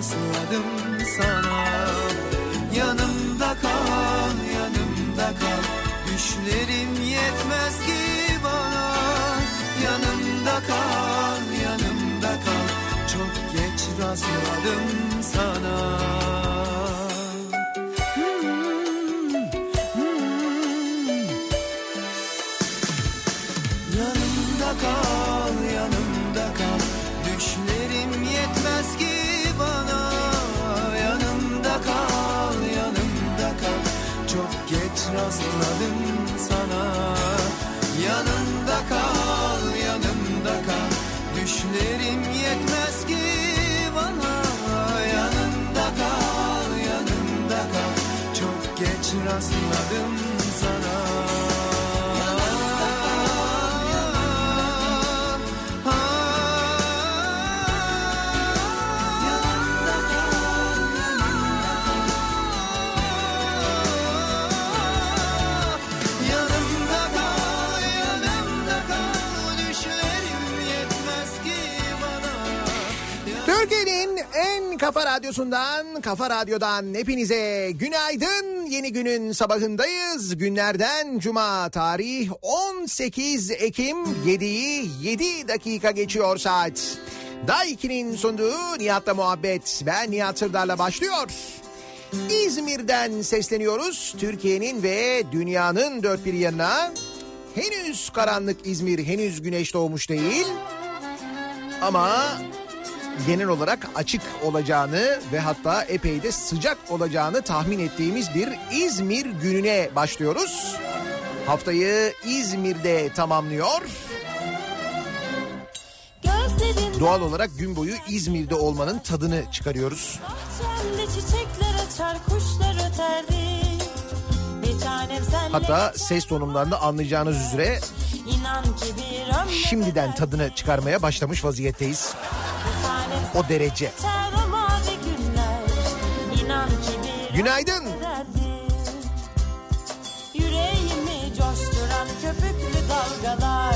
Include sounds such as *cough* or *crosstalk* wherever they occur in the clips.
rastladım sana. Yanımda kal, yanımda kal. Düşlerim yetmez ki bana. Yanımda kal, yanımda kal. Çok geç rastladım sana rastladım sana. Yanımda kal, yanımda kal. Düşlerim yetmez ki bana. Yanımda kal, yanımda kal. Çok geç rastladım sana kafa radyosundan, kafa radyodan hepinize günaydın. Yeni günün sabahındayız. Günlerden cuma tarih 18 Ekim 7'yi 7 dakika geçiyor saat. Daiki'nin sunduğu Nihat'la muhabbet. Ben Nihat Sırdar'la başlıyor. İzmir'den sesleniyoruz. Türkiye'nin ve dünyanın dört bir yanına. Henüz karanlık İzmir, henüz güneş doğmuş değil. Ama genel olarak açık olacağını ve hatta epey de sıcak olacağını tahmin ettiğimiz bir İzmir gününe başlıyoruz. Haftayı İzmir'de tamamlıyor. Doğal olarak gün boyu İzmir'de olmanın tadını çıkarıyoruz. açar Hatta ses tonumdan da anlayacağınız üzere şimdiden tadını çıkarmaya başlamış vaziyetteyiz o derece. Günaydın. Yüreğimi coşturan köpüklü dalgalar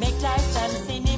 Beklersem seni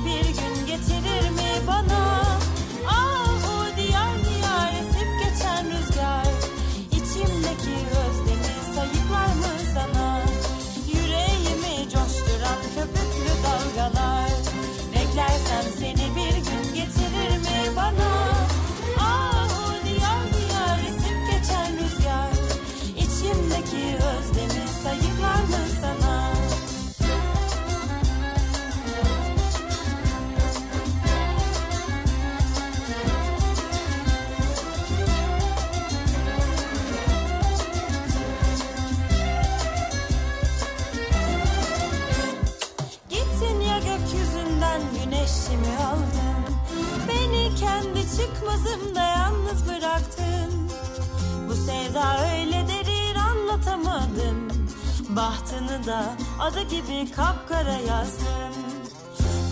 Bahtını da adı gibi kapkara yazdın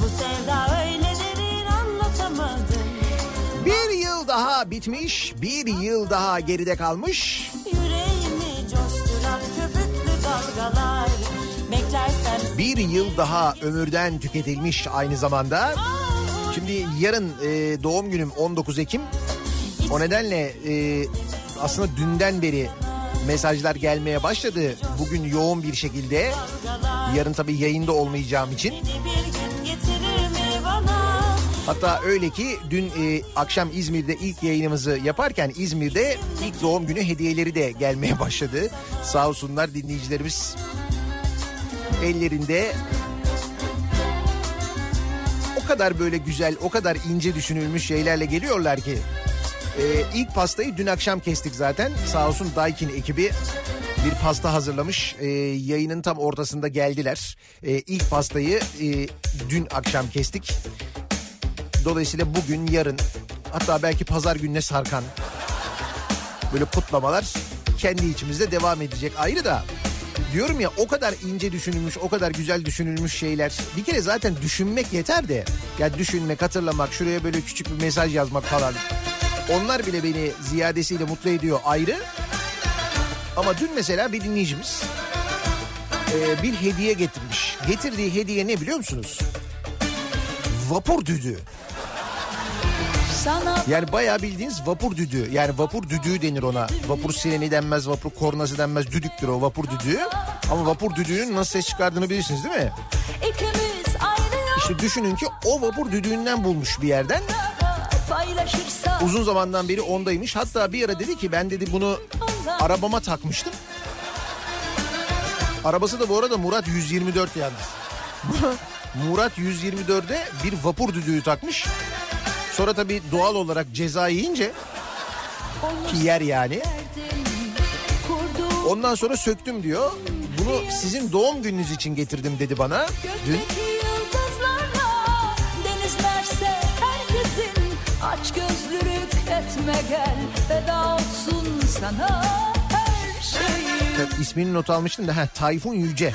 Bu sevda öyle derin anlatamadım Bir yıl daha bitmiş, bir yıl daha geride kalmış. Yüreğimi coşturan köpüklü dalgalar Beklersem Bir yıl daha ömürden tüketilmiş aynı zamanda. Şimdi yarın e, doğum günüm 19 Ekim. O nedenle e, aslında dünden beri mesajlar gelmeye başladı. Bugün yoğun bir şekilde. Yarın tabii yayında olmayacağım için. Hatta öyle ki dün e, akşam İzmir'de ilk yayınımızı yaparken İzmir'de ilk doğum günü hediyeleri de gelmeye başladı. Sağ olsunlar dinleyicilerimiz ellerinde o kadar böyle güzel, o kadar ince düşünülmüş şeylerle geliyorlar ki. E, ilk pastayı dün akşam kestik zaten. Sağ olsun Daikin ekibi bir pasta hazırlamış. E, yayının tam ortasında geldiler. E, ilk pastayı e, dün akşam kestik. Dolayısıyla bugün, yarın hatta belki pazar gününe sarkan böyle kutlamalar kendi içimizde devam edecek. Ayrı da diyorum ya o kadar ince düşünülmüş, o kadar güzel düşünülmüş şeyler. Bir kere zaten düşünmek yeter de. Ya düşünmek, hatırlamak, şuraya böyle küçük bir mesaj yazmak falan. Onlar bile beni ziyadesiyle mutlu ediyor ayrı. Ama dün mesela bir dinleyicimiz e, bir hediye getirmiş. Getirdiği hediye ne biliyor musunuz? Vapur düdüğü. Yani bayağı bildiğiniz vapur düdüğü. Yani vapur düdüğü denir ona. Vapur sireni denmez, vapur kornası denmez. Düdüktür o vapur düdüğü. Ama vapur düdüğünün nasıl ses çıkardığını bilirsiniz değil mi? İşte düşünün ki o vapur düdüğünden bulmuş bir yerden. Uzun zamandan beri ondaymış. Hatta bir ara dedi ki ben dedi bunu arabama takmıştım. Arabası da bu arada Murat 124 yalnız. Murat 124'e bir vapur düdüğü takmış. Sonra tabii doğal olarak ceza yiyince ki yer yani. Ondan sonra söktüm diyor. Bunu sizin doğum gününüz için getirdim dedi bana dün. Aç gözlülük etme gel feda olsun sana her şeyim. Tabii not almıştım da ha, Tayfun Yüce.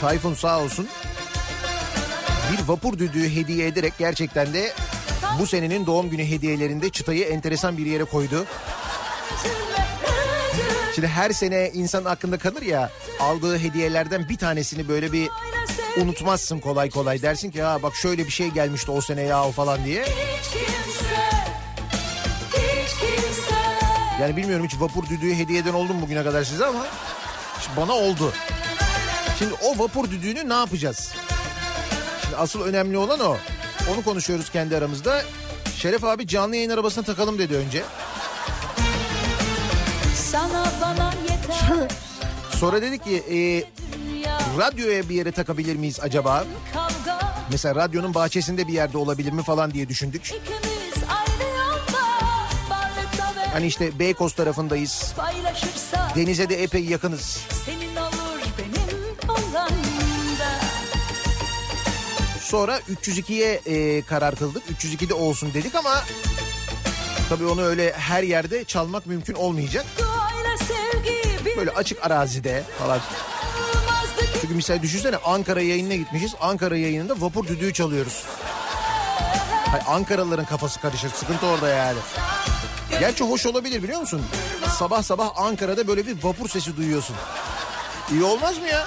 Tayfun sağ olsun. Bir vapur düdüğü hediye ederek gerçekten de bu senenin doğum günü hediyelerinde çıtayı enteresan bir yere koydu. Şimdi her sene insan aklında kalır ya aldığı hediyelerden bir tanesini böyle bir unutmazsın kolay kolay. Dersin ki ha bak şöyle bir şey gelmişti o sene ya o falan diye. Hiç kimse, hiç kimse Yani bilmiyorum hiç vapur düdüğü hediye eden oldu mu bugüne kadar size ama bana oldu. Şimdi o vapur düdüğünü ne yapacağız? Şimdi asıl önemli olan o. Onu konuşuyoruz kendi aramızda. Şeref abi canlı yayın arabasına takalım dedi önce. sana bana yeter Sonra dedi ki e, radyoya bir yere takabilir miyiz acaba? Mesela radyonun bahçesinde bir yerde olabilir mi falan diye düşündük. Hani işte Beykoz tarafındayız. Denize de epey yakınız. Sonra 302'ye e, karar kıldık. 302'de olsun dedik ama tabii onu öyle her yerde çalmak mümkün olmayacak. Böyle açık arazide falan. Çünkü mesela düşünsene Ankara yayınına gitmişiz. Ankara yayınında vapur düdüğü çalıyoruz. Hayır, Ankaralıların kafası karışır. Sıkıntı orada yani. Gerçi hoş olabilir biliyor musun? Sabah sabah Ankara'da böyle bir vapur sesi duyuyorsun. İyi olmaz mı ya?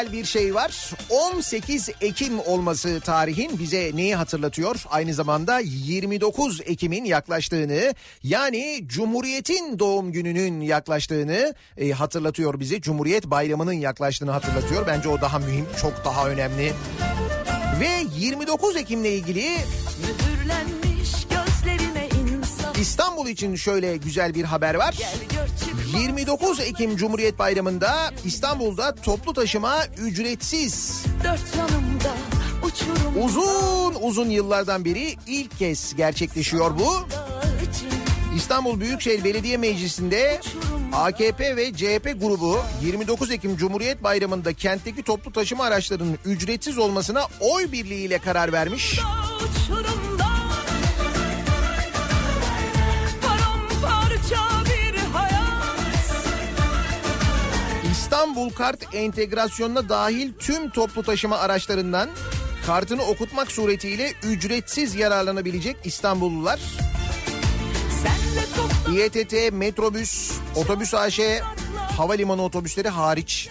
Güzel bir şey var. 18 Ekim olması tarihin bize neyi hatırlatıyor? Aynı zamanda 29 Ekim'in yaklaştığını yani Cumhuriyet'in doğum gününün yaklaştığını e, hatırlatıyor bize. Cumhuriyet Bayramı'nın yaklaştığını hatırlatıyor. Bence o daha mühim, çok daha önemli. Ve 29 Ekim'le ilgili insan İstanbul için şöyle güzel bir haber var. Gel gör çıkmaz 29 Ekim Cumhuriyet Bayramı'nda İstanbul'da toplu taşıma ücretsiz. uçurum Uzun uzun yıllardan beri ilk kez gerçekleşiyor bu. İstanbul Büyükşehir Belediye Meclisi'nde AKP ve CHP grubu 29 Ekim Cumhuriyet Bayramı'nda kentteki toplu taşıma araçlarının ücretsiz olmasına oy birliğiyle karar vermiş. uçurumda İstanbul Kart entegrasyonuna dahil tüm toplu taşıma araçlarından kartını okutmak suretiyle ücretsiz yararlanabilecek İstanbullular. İETT, metrobüs, otobüs AŞ, havalimanı otobüsleri hariç.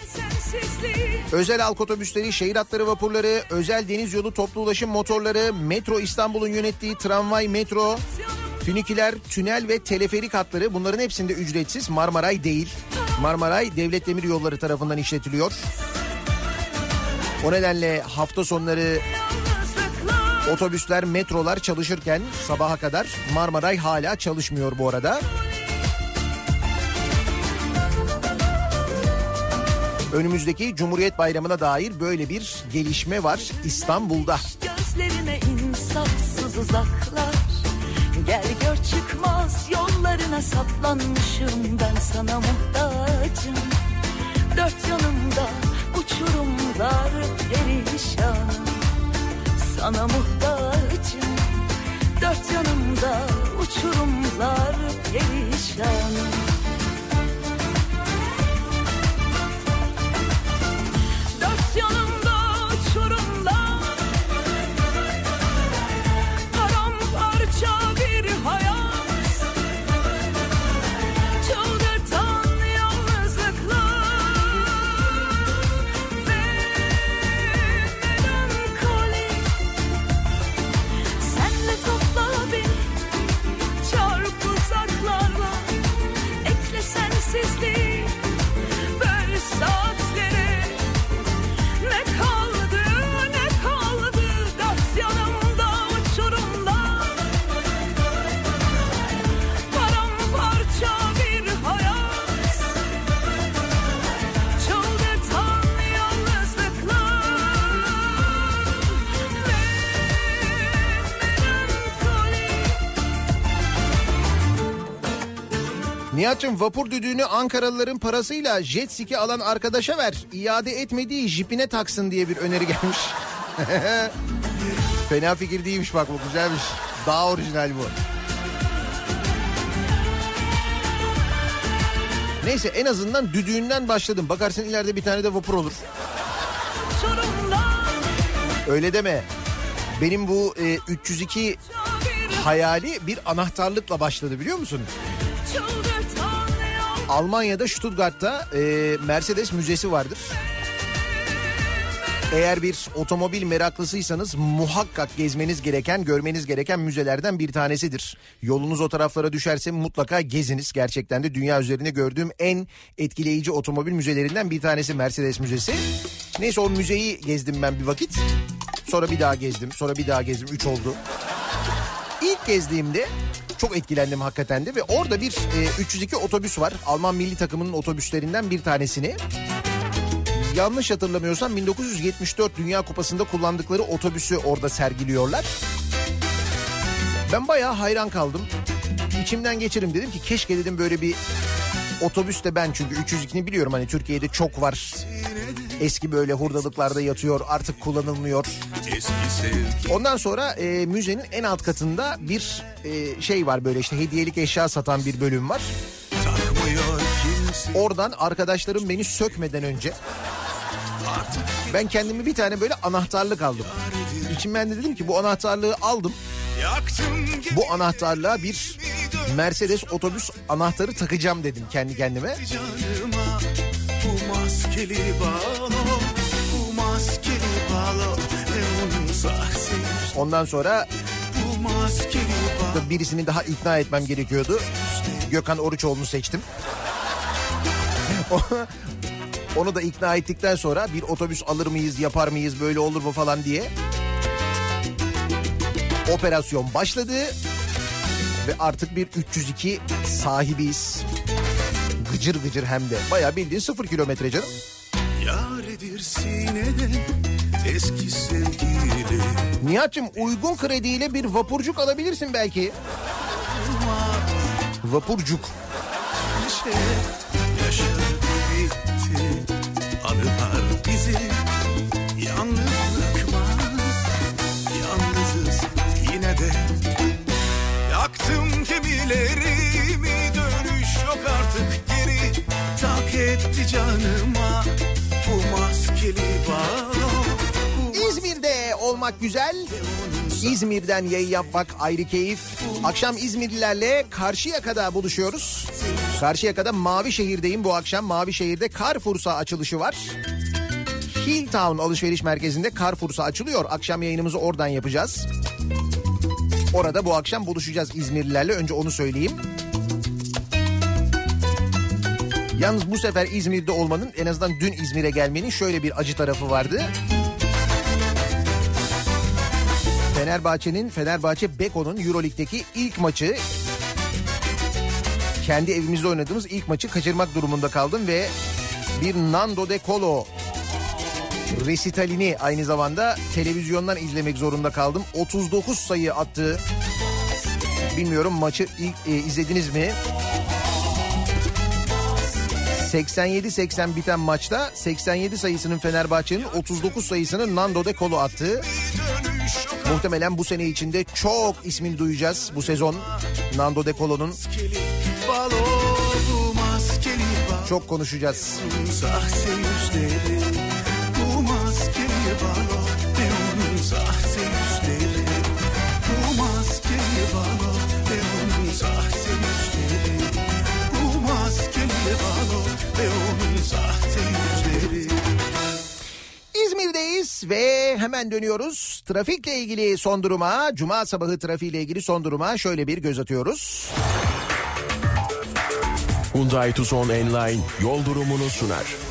Özel halk otobüsleri, şehir hatları vapurları, özel deniz yolu toplu ulaşım motorları, Metro İstanbul'un yönettiği tramvay, metro, fünikiler, tünel ve teleferik hatları bunların hepsinde ücretsiz. Marmaray değil. Marmaray Devlet Demir Yolları tarafından işletiliyor. O nedenle hafta sonları otobüsler, metrolar çalışırken sabaha kadar Marmaray hala çalışmıyor bu arada. Önümüzdeki Cumhuriyet Bayramı'na dair böyle bir gelişme var İstanbul'da. Gözlerime insafsız uzaklar Gel gör çıkmaz yollarına saplanmışım Ben sana muhtacım. Dört yanımda uçurumlar perişan. Sana muhtacım. Dört yanımda uçurumlar perişan. Dört yanımda Nihat'cığım vapur düdüğünü Ankaralıların parasıyla jet ski alan arkadaşa ver. İade etmediği jipine taksın diye bir öneri gelmiş. *laughs* Fena fikir değilmiş bak bu güzelmiş. Daha orijinal bu. Neyse en azından düdüğünden başladım. Bakarsın ileride bir tane de vapur olur. Öyle deme. Benim bu e, 302 bir hayali bir anahtarlıkla başladı biliyor musun? yalnızlıklar Almanya'da Stuttgart'ta e, Mercedes müzesi vardır. Eğer bir otomobil meraklısıysanız muhakkak gezmeniz gereken, görmeniz gereken müzelerden bir tanesidir. Yolunuz o taraflara düşerse mutlaka geziniz. Gerçekten de dünya üzerinde gördüğüm en etkileyici otomobil müzelerinden bir tanesi Mercedes Müzesi. Neyse o müzeyi gezdim ben bir vakit. Sonra bir daha gezdim, sonra bir daha gezdim. Üç oldu. İlk gezdiğimde çok etkilendim hakikaten de ve orada bir e, 302 otobüs var. Alman milli takımının otobüslerinden bir tanesini. Yanlış hatırlamıyorsam 1974 Dünya Kupası'nda kullandıkları otobüsü orada sergiliyorlar. Ben bayağı hayran kaldım. İçimden geçirim dedim ki keşke dedim böyle bir otobüste ben çünkü 302'ni biliyorum hani Türkiye'de çok var. Eski böyle hurdalıklarda yatıyor artık kullanılmıyor. Ondan sonra e, müzenin en alt katında bir e, şey var böyle işte hediyelik eşya satan bir bölüm var. Oradan arkadaşlarım beni sökmeden önce ben kendime bir tane böyle anahtarlık aldım. İçimden de dedim ki bu anahtarlığı aldım. Bu anahtarlığa bir Mercedes otobüs anahtarı takacağım dedim kendi kendime maskeli balo Bu maskeli balo ve onun sahtesi Ondan sonra Bu maskeli balo. Birisini daha ikna etmem gerekiyordu. Gökhan Oruçoğlu'nu seçtim. *laughs* Onu da ikna ettikten sonra bir otobüs alır mıyız yapar mıyız böyle olur mu falan diye Operasyon başladı. Ve artık bir 302 sahibiyiz. Gıcır gıcır hem de. Bayağı bildiğin sıfır kilometre canım. Nihat'cığım uygun krediyle bir vapurcuk alabilirsin belki. Vapurcuk. Yaktım gemilerimi dönüş yok artık Etti canıma bu maskeli Bu İzmir'de olmak güzel. İzmir'den yayın yapmak ayrı keyif. Akşam İzmirlilerle Karşıyaka'da buluşuyoruz. Karşıyaka'da Mavişehir'deyim bu akşam. Mavişehir'de Carrefour'sa açılışı var. Hilltown alışveriş merkezinde Carrefour'sa açılıyor. Akşam yayınımızı oradan yapacağız. Orada bu akşam buluşacağız İzmirlilerle. Önce onu söyleyeyim. Yalnız bu sefer İzmir'de olmanın en azından dün İzmir'e gelmenin şöyle bir acı tarafı vardı. Fenerbahçe'nin Fenerbahçe Beko'nun Euroleague'deki ilk maçı kendi evimizde oynadığımız ilk maçı kaçırmak durumunda kaldım ve bir Nando de Colo resitalini aynı zamanda televizyondan izlemek zorunda kaldım. 39 sayı attı. Bilmiyorum maçı ilk e, izlediniz mi? 87-80 biten maçta 87 sayısının Fenerbahçe'nin 39 sayısını Nando de Colo attı. dönüş yok Muhtemelen bu sene içinde çok ismini duyacağız bu sezon. Nando De Colo'nun çok konuşacağız. Sahte yüzleri Bu maskeli balo Ve onun sahte İzmir'deyiz ve hemen dönüyoruz. Trafikle ilgili son duruma, cuma sabahı trafiğiyle ilgili son duruma şöyle bir göz atıyoruz. Hyundai Tucson Enline yol durumunu sunar.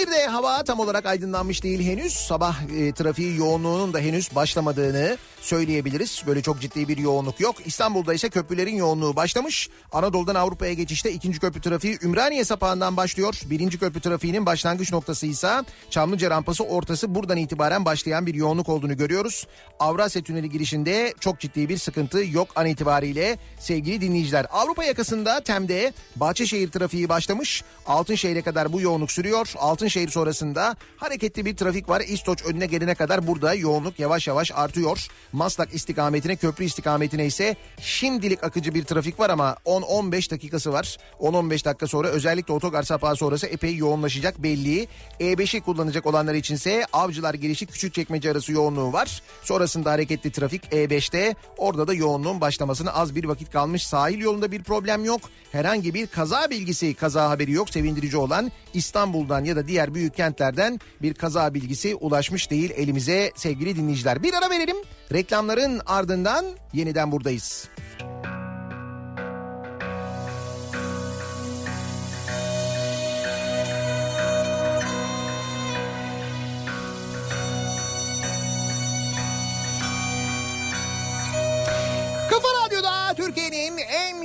İzmir'de hava tam olarak aydınlanmış değil henüz. Sabah e, trafiği yoğunluğunun da henüz başlamadığını söyleyebiliriz. Böyle çok ciddi bir yoğunluk yok. İstanbul'da ise köprülerin yoğunluğu başlamış. Anadolu'dan Avrupa'ya geçişte ikinci köprü trafiği Ümraniye sapağından başlıyor. Birinci köprü trafiğinin başlangıç noktası ise Çamlıca rampası ortası buradan itibaren başlayan bir yoğunluk olduğunu görüyoruz. Avrasya Tüneli girişinde çok ciddi bir sıkıntı yok an itibariyle sevgili dinleyiciler. Avrupa yakasında Tem'de Bahçeşehir trafiği başlamış. Altınşehir'e kadar bu yoğunluk sürüyor. Altınşehir sonrasında hareketli bir trafik var. İstoç önüne gelene kadar burada yoğunluk yavaş yavaş artıyor. Maslak istikametine köprü istikametine ise şimdilik akıcı bir trafik var ama 10-15 dakikası var. 10-15 dakika sonra özellikle otogar sapağı sonrası epey yoğunlaşacak belli. E5'i kullanacak olanlar içinse Avcılar girişi Küçükçekmece arası yoğunluğu var. Sonrasında hareketli trafik E5'te. Orada da yoğunluğun başlamasına az bir vakit kalmış. Sahil yolunda bir problem yok. Herhangi bir kaza bilgisi, kaza haberi yok. Sevindirici olan İstanbul'dan ya da diğer büyük kentlerden bir kaza bilgisi ulaşmış değil elimize sevgili dinleyiciler. Bir ara verelim. Reklamların ardından yeniden buradayız. Kafa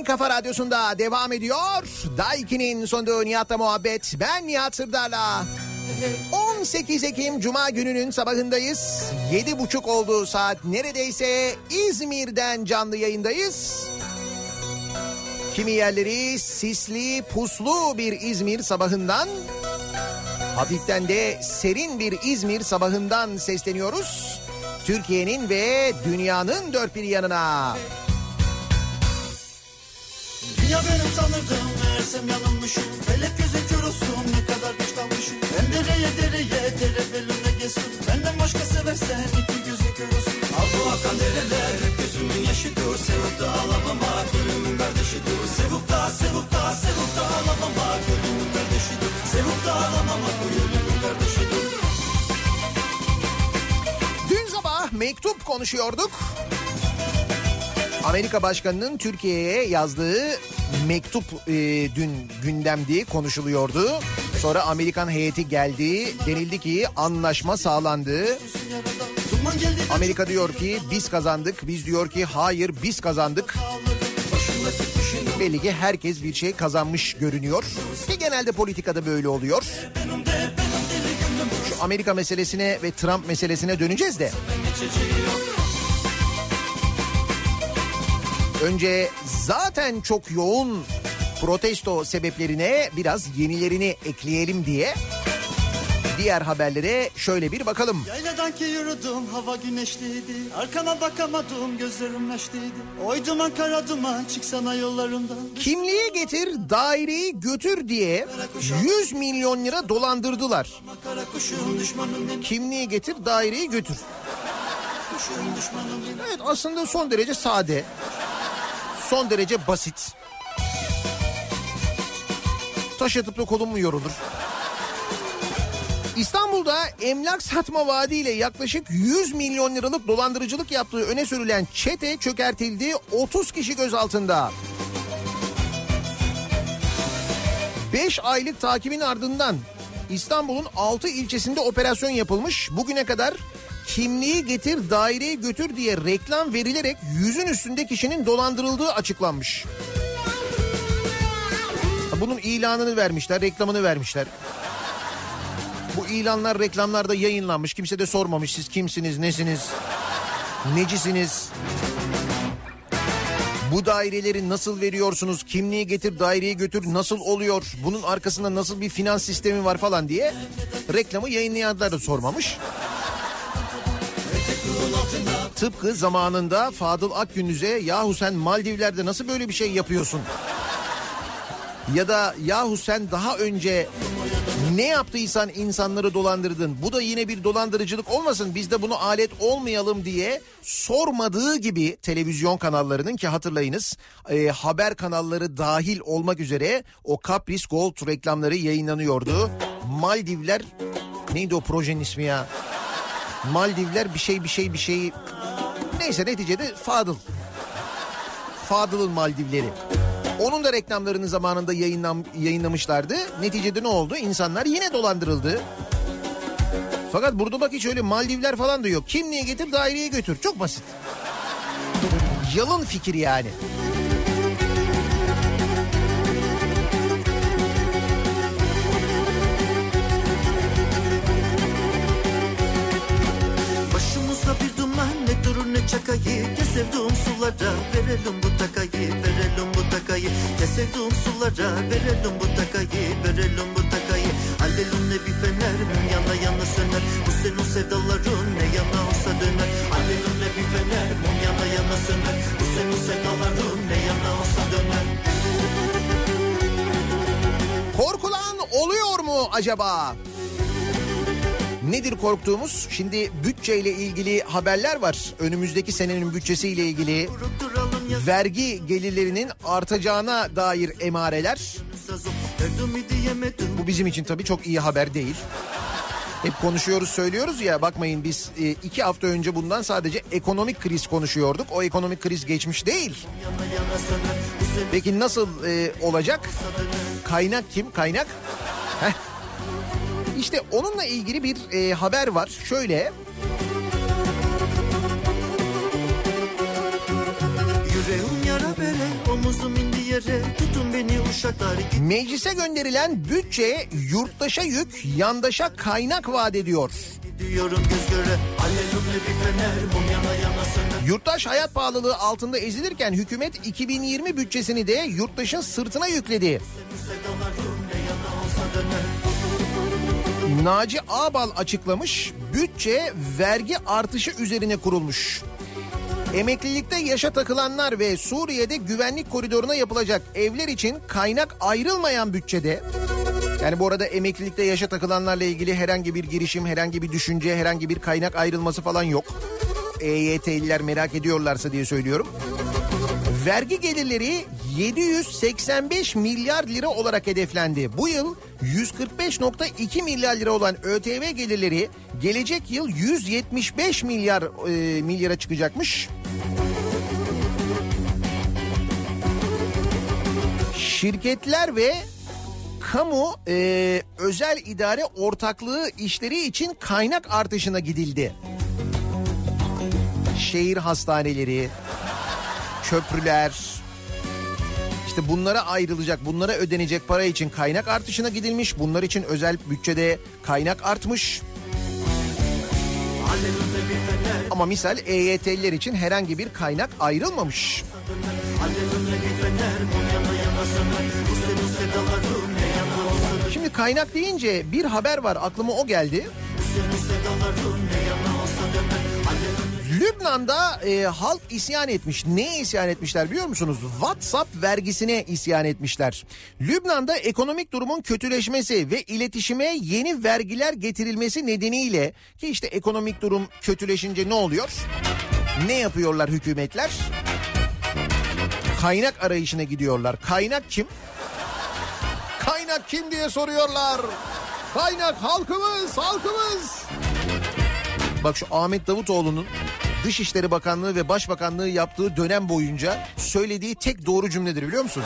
kafa radyosunda devam ediyor. Daiki'nin sonunda Nihat'la muhabbet. Ben Nihat Sırdar'la. 18 Ekim Cuma gününün sabahındayız. 7.30 olduğu saat neredeyse İzmir'den canlı yayındayız. Kimi yerleri sisli, puslu bir İzmir sabahından, hafiften de serin bir İzmir sabahından sesleniyoruz. Türkiye'nin ve dünyanın dört bir yanına. Dünya benim sanırdım meğersem yanılmışım. Felek göze kör olsun ne kadar güç kalmışım Ben dereye dereye dere belüne gelsin Benden başka seversen iki göze kör olsun Al bu akan dereler hep gözümün yaşıdır Sevip de ağlamama gönlümün kardeşidir Sevip da sevip da sevip de ağlamama gönlümün kardeşidir Sevip de ağlamama gönlümün kardeşidir Dün sabah mektup konuşuyorduk. Amerika Başkanı'nın Türkiye'ye yazdığı mektup e, dün gündemdi konuşuluyordu. Sonra Amerikan heyeti geldi. Denildi ki anlaşma sağlandı. Amerika diyor ki biz kazandık. Biz diyor ki hayır biz kazandık. Belli ki herkes bir şey kazanmış görünüyor. Ki genelde politikada böyle oluyor. Şu Amerika meselesine ve Trump meselesine döneceğiz de. Önce zaten çok yoğun protesto sebeplerine biraz yenilerini ekleyelim diye diğer haberlere şöyle bir bakalım. Yayladan ki yürüdüm hava güneşliydi Arkama bakamadım gözlerim neşliydi Oy duman kara duman çıksana yollarımdan Kimliği getir daireyi götür diye 100 milyon lira dolandırdılar. Kimliği getir daireyi götür. Evet aslında son derece sade. Son derece basit. Taş atıp da kolum mu yorulur? İstanbul'da emlak satma vaadiyle yaklaşık 100 milyon liralık dolandırıcılık yaptığı öne sürülen çete çökertildi. 30 kişi gözaltında. 5 aylık takibin ardından İstanbul'un 6 ilçesinde operasyon yapılmış. Bugüne kadar kimliği getir daireyi götür diye reklam verilerek yüzün üstünde kişinin dolandırıldığı açıklanmış. Bunun ilanını vermişler, reklamını vermişler. Bu ilanlar reklamlarda yayınlanmış. Kimse de sormamış siz kimsiniz, nesiniz, necisiniz. Bu daireleri nasıl veriyorsunuz? Kimliği getir, daireyi götür nasıl oluyor? Bunun arkasında nasıl bir finans sistemi var falan diye reklamı yayınlayanlar da sormamış. Tıpkı zamanında Fadıl Akgündüz'e yahu sen Maldivler'de nasıl böyle bir şey yapıyorsun? Ya da yahu sen daha önce ne yaptıysan insanları dolandırdın. Bu da yine bir dolandırıcılık olmasın biz de bunu alet olmayalım diye sormadığı gibi televizyon kanallarının ki hatırlayınız e, haber kanalları dahil olmak üzere o Capris Gold reklamları yayınlanıyordu. Maldivler neydi o projenin ismi ya? Maldivler bir şey bir şey bir şey neyse neticede Fadıl. Fadıl'ın Maldivleri. Onun da reklamlarını zamanında yayınlam yayınlamışlardı. Neticede ne oldu? İnsanlar yine dolandırıldı. Fakat burada bak hiç öyle Maldivler falan da yok. Kimliği getir daireye götür. Çok basit. Yalın fikir yani. Çakayı Gel sevduğum sulara verelim bu takayı Verelim bu takayı. Gel sevduğum sulara verelim bu takayı Verelim bu takayı. Alelum ne bir fener yana yana söner. Bu senin sevdaların ne yana olsa döner. Alelum ne bir fener mum yana yana söner. Bu senin sevdaların ne yana olsa döner. Korkulan oluyor mu acaba? Nedir korktuğumuz? Şimdi bütçeyle ilgili haberler var. Önümüzdeki senenin bütçesiyle ilgili vergi gelirlerinin artacağına dair emareler. Bu bizim için tabii çok iyi haber değil. Hep konuşuyoruz söylüyoruz ya bakmayın biz e, iki hafta önce bundan sadece ekonomik kriz konuşuyorduk. O ekonomik kriz geçmiş değil. Peki nasıl e, olacak? Kaynak kim? Kaynak? Heh. İşte onunla ilgili bir e, haber var. Şöyle. Meclise gönderilen bütçe yurttaşa yük, yandaşa kaynak vaat ediyor. Yurttaş hayat pahalılığı altında ezilirken hükümet 2020 bütçesini de yurttaşın sırtına yükledi. Naci Ağbal açıklamış. Bütçe vergi artışı üzerine kurulmuş. Emeklilikte yaşa takılanlar ve Suriye'de güvenlik koridoruna yapılacak evler için kaynak ayrılmayan bütçede yani bu arada emeklilikte yaşa takılanlarla ilgili herhangi bir girişim, herhangi bir düşünce, herhangi bir kaynak ayrılması falan yok. EYT'liler merak ediyorlarsa diye söylüyorum. Vergi gelirleri 785 milyar lira olarak hedeflendi. Bu yıl 145.2 milyar lira olan ÖTV gelirleri gelecek yıl 175 milyar e, milyara çıkacakmış. Şirketler ve kamu e, özel idare ortaklığı işleri için kaynak artışına gidildi. Şehir hastaneleri, köprüler, işte bunlara ayrılacak, bunlara ödenecek para için kaynak artışına gidilmiş. Bunlar için özel bütçede kaynak artmış. Ama misal EYT'liler için herhangi bir kaynak ayrılmamış. Şimdi kaynak deyince bir haber var aklıma o geldi. Lübnan'da e, halk isyan etmiş. Neye isyan etmişler biliyor musunuz? WhatsApp vergisine isyan etmişler. Lübnan'da ekonomik durumun kötüleşmesi ve iletişime yeni vergiler getirilmesi nedeniyle ki işte ekonomik durum kötüleşince ne oluyor? Ne yapıyorlar hükümetler? Kaynak arayışına gidiyorlar. Kaynak kim? Kaynak kim diye soruyorlar. Kaynak halkımız, halkımız. Bak şu Ahmet Davutoğlu'nun Dışişleri Bakanlığı ve Başbakanlığı yaptığı dönem boyunca söylediği tek doğru cümledir biliyor musun?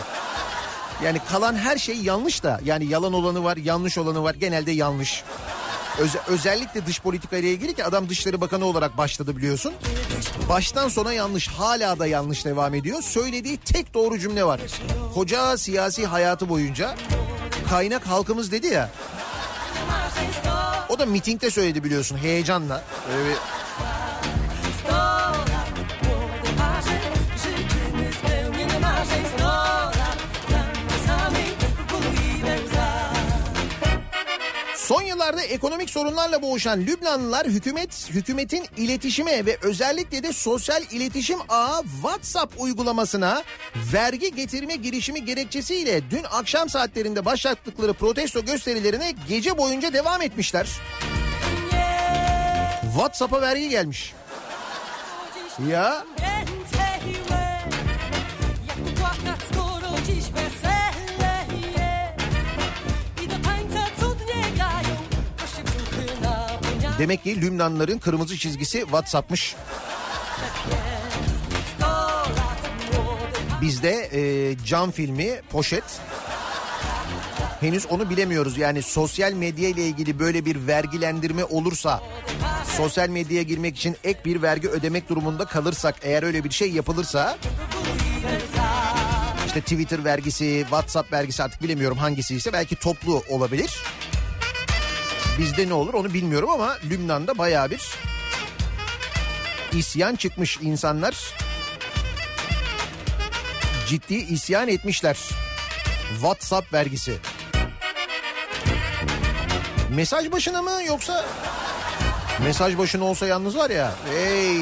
Yani kalan her şey yanlış da yani yalan olanı var, yanlış olanı var. Genelde yanlış. Öze- özellikle dış politika ile ilgili ki adam Dışişleri Bakanı olarak başladı biliyorsun. Baştan sona yanlış, hala da yanlış devam ediyor. Söylediği tek doğru cümle var. Koca siyasi hayatı boyunca kaynak halkımız dedi ya. O da mitingde söyledi biliyorsun heyecanla. Öyle bir Son yıllarda ekonomik sorunlarla boğuşan Lübnanlılar hükümet hükümetin iletişime ve özellikle de sosyal iletişim ağı WhatsApp uygulamasına vergi getirme girişimi gerekçesiyle dün akşam saatlerinde başlattıkları protesto gösterilerine gece boyunca devam etmişler. WhatsApp'a vergi gelmiş. Ya demek ki Lübnanlıların kırmızı çizgisi WhatsApp'mış. Bizde e, cam filmi, poşet. Henüz onu bilemiyoruz. Yani sosyal medya ile ilgili böyle bir vergilendirme olursa, sosyal medyaya girmek için ek bir vergi ödemek durumunda kalırsak, eğer öyle bir şey yapılırsa, işte Twitter vergisi, WhatsApp vergisi artık bilemiyorum hangisi ise belki toplu olabilir. Bizde ne olur onu bilmiyorum ama Lübnan'da bayağı bir isyan çıkmış insanlar ciddi isyan etmişler. WhatsApp vergisi. Mesaj başına mı yoksa mesaj başına olsa yalnız var ya. Hey.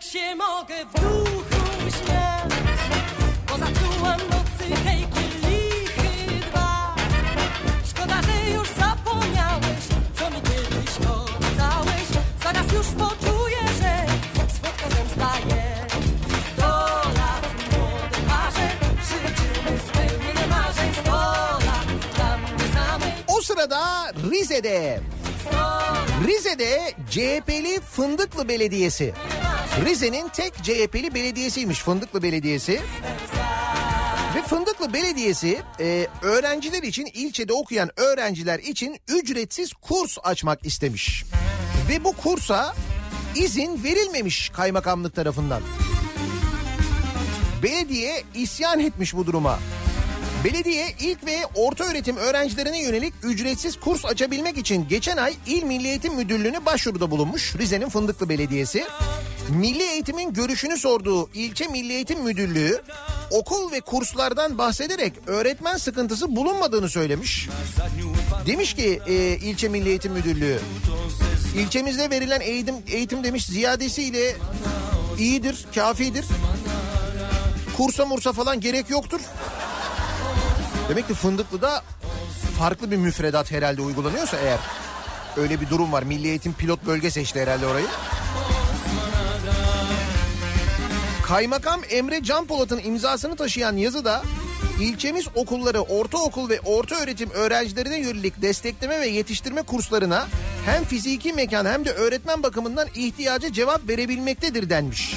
Lecz się mogę w duchu śmiać. Bo zatrułam nocy tej kielichy dwa. Szkoda, że już zapomniałeś, co mi kiedyś obiecałeś. Zaraz już poczuję, że słodka zemsta jest. Sto lat, młode parze, życzymy spełnienia marzeń. Sto lat, dla mnie samej O sırada Rize'de. Rize'de CHP'li Fındıklı Belediyesi. Rize'nin tek CHP'li belediyesiymiş Fındıklı Belediyesi. Ve Fındıklı Belediyesi e, öğrenciler için ilçede okuyan öğrenciler için ücretsiz kurs açmak istemiş. Ve bu kursa izin verilmemiş kaymakamlık tarafından. Belediye isyan etmiş bu duruma. Belediye ilk ve orta öğretim öğrencilerine yönelik ücretsiz kurs açabilmek için geçen ay İl Milli Eğitim Müdürlüğü'ne başvuruda bulunmuş Rize'nin Fındıklı Belediyesi. Milli Eğitim'in görüşünü sorduğu İlçe Milli Eğitim Müdürlüğü okul ve kurslardan bahsederek öğretmen sıkıntısı bulunmadığını söylemiş. Demiş ki e, İlçe Milli Eğitim Müdürlüğü ilçemizde verilen eğitim, eğitim demiş ziyadesiyle iyidir, kafidir. Kursa mursa falan gerek yoktur. Demek ki Fındıklı'da farklı bir müfredat herhalde uygulanıyorsa eğer. Öyle bir durum var. Milli Eğitim pilot bölge seçti herhalde orayı. Kaymakam Emre Can Polat'ın imzasını taşıyan yazıda ilçemiz okulları ortaokul ve orta öğretim öğrencilerine yönelik destekleme ve yetiştirme kurslarına hem fiziki mekan hem de öğretmen bakımından ihtiyaca cevap verebilmektedir denmiş.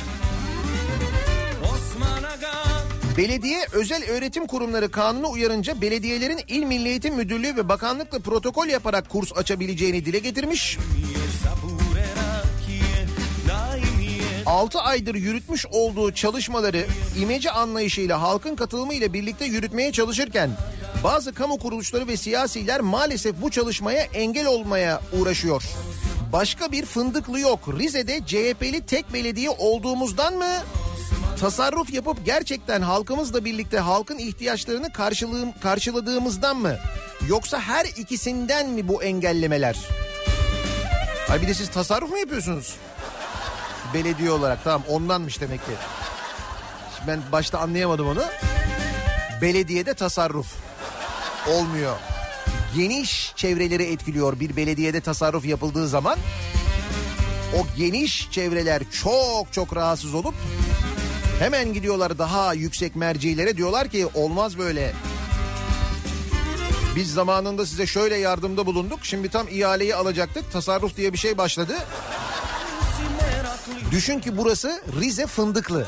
Belediye özel öğretim kurumları kanunu uyarınca belediyelerin İl Milli Eğitim Müdürlüğü ve bakanlıkla protokol yaparak kurs açabileceğini dile getirmiş. 6 aydır yürütmüş olduğu çalışmaları imece anlayışıyla halkın katılımıyla birlikte yürütmeye çalışırken bazı kamu kuruluşları ve siyasiler maalesef bu çalışmaya engel olmaya uğraşıyor. Başka bir fındıklı yok. Rize'de CHP'li tek belediye olduğumuzdan mı? Tasarruf yapıp gerçekten halkımızla birlikte halkın ihtiyaçlarını karşıladığımızdan mı? Yoksa her ikisinden mi bu engellemeler? Ay bir de siz tasarruf mu yapıyorsunuz? Belediye olarak tamam ondanmış demek ki. Şimdi ben başta anlayamadım onu. Belediyede tasarruf olmuyor. Geniş çevreleri etkiliyor bir belediyede tasarruf yapıldığı zaman. O geniş çevreler çok çok rahatsız olup hemen gidiyorlar daha yüksek mercilere diyorlar ki olmaz böyle. Biz zamanında size şöyle yardımda bulunduk. Şimdi tam ihaleyi alacaktık. Tasarruf diye bir şey başladı. Düşün ki burası Rize Fındıklı.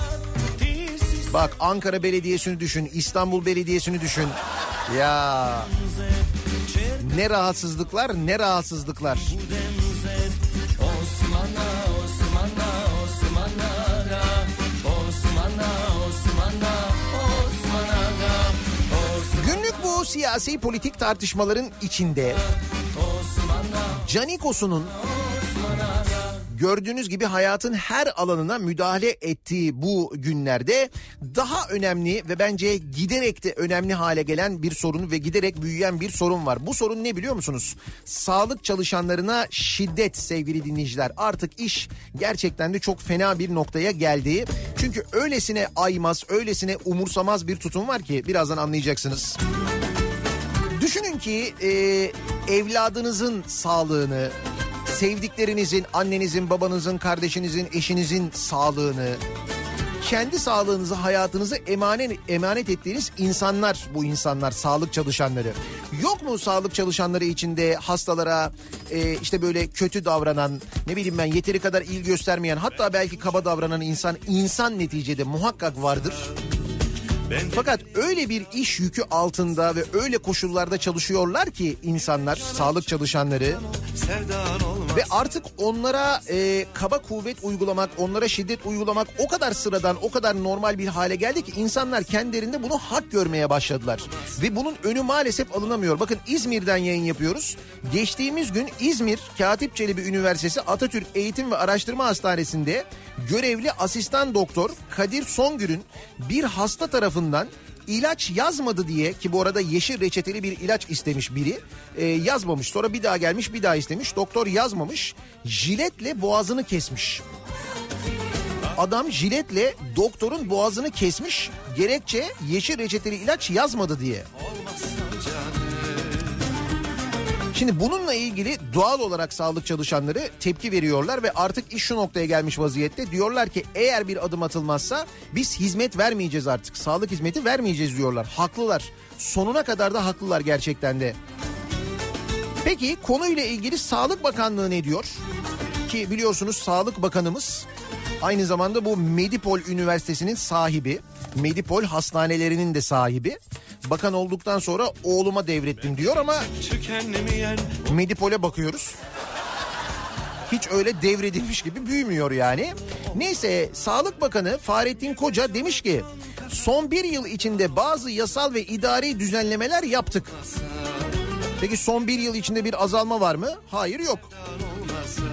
Bak Ankara Belediyesi'ni düşün, İstanbul Belediyesi'ni düşün. Ya ne rahatsızlıklar, ne rahatsızlıklar. Günlük bu siyasi politik tartışmaların içinde Canikos'unun gördüğünüz gibi hayatın her alanına müdahale ettiği bu günlerde daha önemli ve bence giderek de önemli hale gelen bir sorun ve giderek büyüyen bir sorun var. Bu sorun ne biliyor musunuz? Sağlık çalışanlarına şiddet sevgili dinleyiciler. Artık iş gerçekten de çok fena bir noktaya geldi. Çünkü öylesine aymaz, öylesine umursamaz bir tutum var ki birazdan anlayacaksınız. Düşünün ki e, evladınızın sağlığını, sevdiklerinizin, annenizin, babanızın, kardeşinizin, eşinizin sağlığını, kendi sağlığınızı, hayatınızı emanet, emanet ettiğiniz insanlar bu insanlar, sağlık çalışanları. Yok mu sağlık çalışanları içinde hastalara e, işte böyle kötü davranan, ne bileyim ben yeteri kadar ilgi göstermeyen, hatta belki kaba davranan insan, insan neticede muhakkak vardır. Fakat öyle bir iş yükü altında ve öyle koşullarda çalışıyorlar ki insanlar, sağlık çalışanları ve artık onlara e, kaba kuvvet uygulamak, onlara şiddet uygulamak o kadar sıradan, o kadar normal bir hale geldi ki insanlar kendilerinde bunu hak görmeye başladılar. Ve bunun önü maalesef alınamıyor. Bakın İzmir'den yayın yapıyoruz. Geçtiğimiz gün İzmir Katip Çelebi Üniversitesi Atatürk Eğitim ve Araştırma Hastanesi'nde görevli asistan doktor Kadir Songür'ün bir hasta tarafından ilaç yazmadı diye ki bu arada yeşil reçeteli bir ilaç istemiş biri e, yazmamış sonra bir daha gelmiş bir daha istemiş doktor yazmamış jiletle boğazını kesmiş. Adam jiletle doktorun boğazını kesmiş gerekçe yeşil reçeteli ilaç yazmadı diye. Şimdi bununla ilgili doğal olarak sağlık çalışanları tepki veriyorlar ve artık iş şu noktaya gelmiş vaziyette. Diyorlar ki eğer bir adım atılmazsa biz hizmet vermeyeceğiz artık. Sağlık hizmeti vermeyeceğiz diyorlar. Haklılar. Sonuna kadar da haklılar gerçekten de. Peki konuyla ilgili Sağlık Bakanlığı ne diyor? Ki biliyorsunuz Sağlık Bakanımız aynı zamanda bu Medipol Üniversitesi'nin sahibi. Medipol hastanelerinin de sahibi. Bakan olduktan sonra oğluma devrettim diyor ama Medipol'e bakıyoruz. Hiç öyle devredilmiş gibi büyümüyor yani. Neyse Sağlık Bakanı Fahrettin Koca demiş ki son bir yıl içinde bazı yasal ve idari düzenlemeler yaptık. Peki son bir yıl içinde bir azalma var mı? Hayır yok.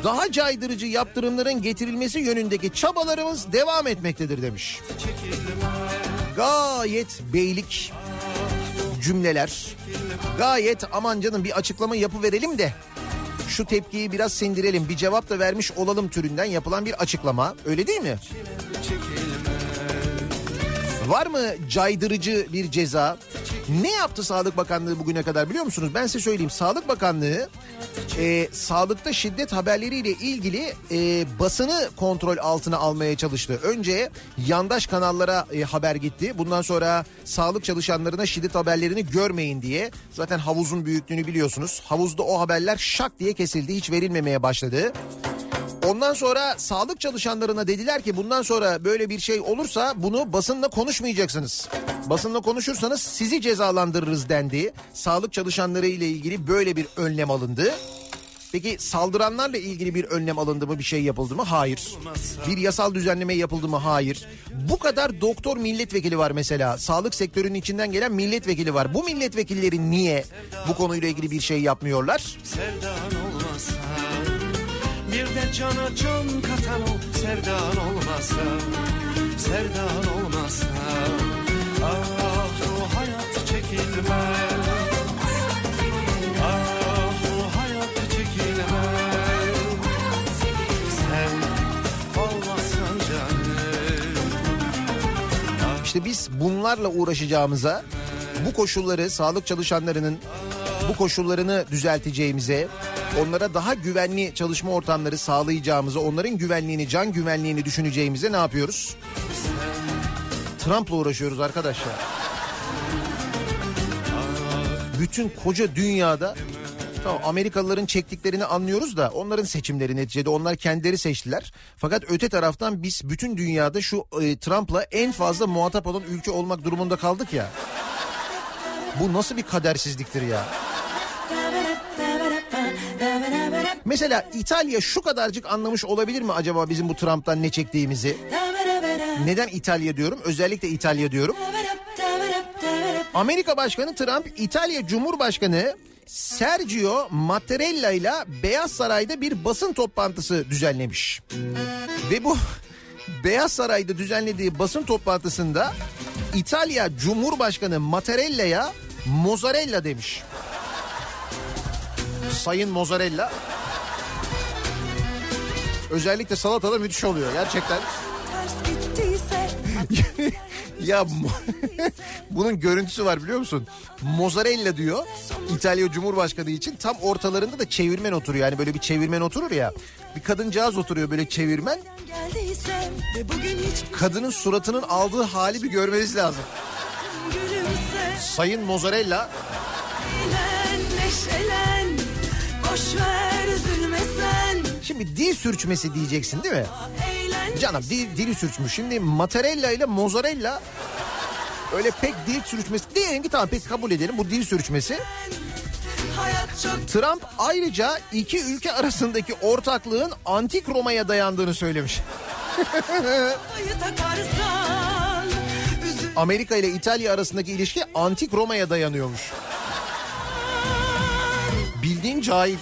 Daha caydırıcı yaptırımların getirilmesi yönündeki çabalarımız devam etmektedir demiş. Gayet beylik cümleler. Gayet aman canım bir açıklama yapıverelim de şu tepkiyi biraz sindirelim bir cevap da vermiş olalım türünden yapılan bir açıklama öyle değil mi? Var mı caydırıcı bir ceza? Ne yaptı Sağlık Bakanlığı bugüne kadar biliyor musunuz? Ben size söyleyeyim. Sağlık Bakanlığı e, sağlıkta şiddet haberleriyle ilgili e, basını kontrol altına almaya çalıştı. Önce yandaş kanallara e, haber gitti. Bundan sonra sağlık çalışanlarına şiddet haberlerini görmeyin diye. Zaten havuzun büyüklüğünü biliyorsunuz. Havuzda o haberler şak diye kesildi. Hiç verilmemeye başladı. Ondan sonra sağlık çalışanlarına dediler ki bundan sonra böyle bir şey olursa bunu basınla konuşmayacaksınız. Basınla konuşursanız sizi cezalandırırız dendi. Sağlık çalışanları ile ilgili böyle bir önlem alındı. Peki saldıranlarla ilgili bir önlem alındı mı bir şey yapıldı mı? Hayır. Bir yasal düzenleme yapıldı mı? Hayır. Bu kadar doktor milletvekili var mesela. Sağlık sektörünün içinden gelen milletvekili var. Bu milletvekilleri niye bu konuyla ilgili bir şey yapmıyorlar? Sevdan olmasa Bir de cana can katan o Sevdan olmasa Sevdan olmasa Ah bu hayat çekilmez. Ah İşte biz bunlarla uğraşacağımıza bu koşulları sağlık çalışanlarının bu koşullarını düzelteceğimize, onlara daha güvenli çalışma ortamları sağlayacağımıza, onların güvenliğini, can güvenliğini düşüneceğimize ne yapıyoruz? Trump'la uğraşıyoruz arkadaşlar. Bütün koca dünyada Tamam Amerikalıların çektiklerini anlıyoruz da onların seçimleri neticede onlar kendileri seçtiler. Fakat öte taraftan biz bütün dünyada şu e, Trump'la en fazla muhatap olan ülke olmak durumunda kaldık ya. Bu nasıl bir kadersizliktir ya? Mesela İtalya şu kadarcık anlamış olabilir mi acaba bizim bu Trump'tan ne çektiğimizi? Neden İtalya diyorum? Özellikle İtalya diyorum. Amerika Başkanı Trump İtalya Cumhurbaşkanı Sergio Mattarella ile Beyaz Saray'da bir basın toplantısı düzenlemiş. Ve bu *laughs* Beyaz Saray'da düzenlediği basın toplantısında İtalya Cumhurbaşkanı Mattarella'ya mozzarella demiş. Sayın mozzarella. Özellikle salatada müthiş oluyor gerçekten. *laughs* Ya *laughs* bunun görüntüsü var biliyor musun? Mozzarella diyor İtalya Cumhurbaşkanı için tam ortalarında da çevirmen oturuyor. Yani böyle bir çevirmen oturur ya. Bir kadıncağız oturuyor böyle çevirmen. Kadının suratının aldığı hali bir görmeniz lazım. Sayın Mozzarella şimdi dil sürçmesi diyeceksin değil mi? Canım dil, dili sürçmüş. Şimdi mozzarella ile mozzarella öyle pek dil sürçmesi. Diyelim ki tamam pek kabul edelim bu dil sürçmesi. Trump ayrıca iki ülke arasındaki ortaklığın antik Roma'ya dayandığını söylemiş. Amerika ile İtalya arasındaki ilişki antik Roma'ya dayanıyormuş. Bildiğin cahil.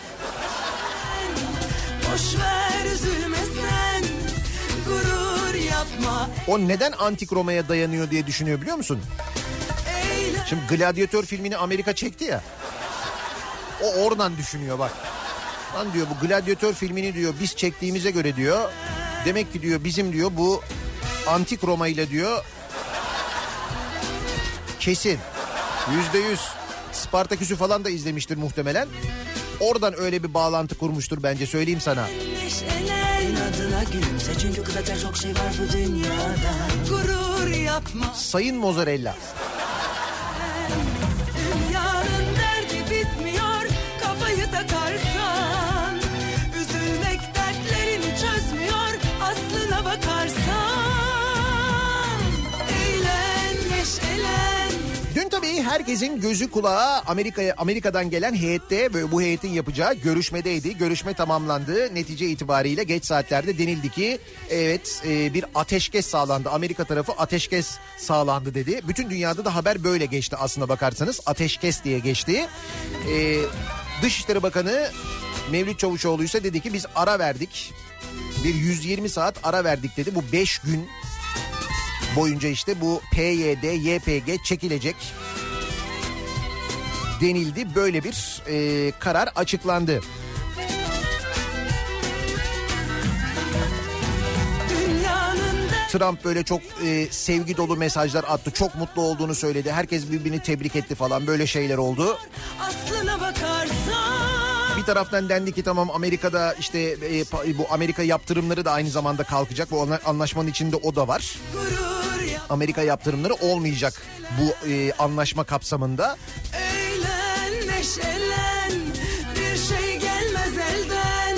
O neden antik Roma'ya dayanıyor diye düşünüyor biliyor musun? Şimdi Gladyatör filmini Amerika çekti ya. O oradan düşünüyor bak. Lan diyor bu Gladyatör filmini diyor biz çektiğimize göre diyor. Demek ki diyor bizim diyor bu antik Roma ile diyor kesin yüzde yüz Spartaküs'ü falan da izlemiştir muhtemelen. Oradan öyle bir bağlantı kurmuştur bence söyleyeyim sana. Sayın Mozzarella. Tabii herkesin gözü kulağı Amerika'ya Amerika'dan gelen heyette ve bu heyetin yapacağı görüşmedeydi. Görüşme tamamlandı. Netice itibariyle geç saatlerde denildi ki evet e, bir ateşkes sağlandı. Amerika tarafı ateşkes sağlandı dedi. Bütün dünyada da haber böyle geçti aslına bakarsanız. Ateşkes diye geçti. E, Dışişleri Bakanı Mevlüt Çavuşoğlu ise dedi ki biz ara verdik. Bir 120 saat ara verdik dedi. Bu 5 gün boyunca işte bu PYD, YPG çekilecek denildi. Böyle bir e, karar açıklandı. Trump böyle çok e, sevgi dolu mesajlar attı. Çok mutlu olduğunu söyledi. Herkes birbirini tebrik etti falan. Böyle şeyler oldu. Aslına bakarsan Bir taraftan dendi ki tamam Amerika'da işte e, bu Amerika yaptırımları da aynı zamanda kalkacak. Bu anla- anlaşmanın içinde o da var. gurur Amerika yaptırımları olmayacak bu e, anlaşma kapsamında. Eğlen neşelen Bir şey gelmez elden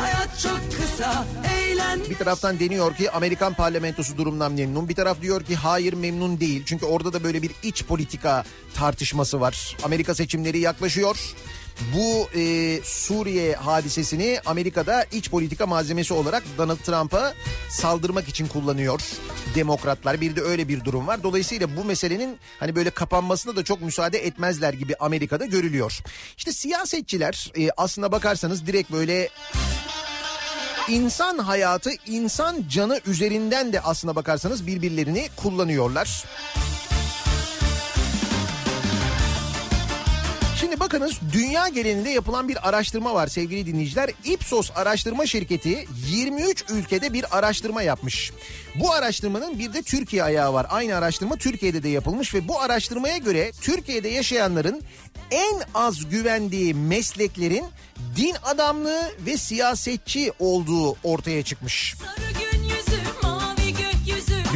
Hayat çok kısa eğlen Bir taraftan deniyor ki Amerikan parlamentosu durumdan memnun. Bir taraf diyor ki hayır memnun değil. Çünkü orada da böyle bir iç politika tartışması var. Amerika seçimleri yaklaşıyor. Bu e, Suriye hadisesini Amerika'da iç politika malzemesi olarak Donald Trump'a saldırmak için kullanıyor demokratlar. Bir de öyle bir durum var. Dolayısıyla bu meselenin hani böyle kapanmasına da çok müsaade etmezler gibi Amerika'da görülüyor. İşte siyasetçiler e, aslına bakarsanız direkt böyle İnsan hayatı, insan canı üzerinden de aslına bakarsanız birbirlerini kullanıyorlar. Şimdi bakınız dünya genelinde yapılan bir araştırma var sevgili dinleyiciler. Ipsos araştırma şirketi 23 ülkede bir araştırma yapmış. Bu araştırmanın bir de Türkiye ayağı var. Aynı araştırma Türkiye'de de yapılmış ve bu araştırmaya göre Türkiye'de yaşayanların en az güvendiği mesleklerin din adamlığı ve siyasetçi olduğu ortaya çıkmış. Sarı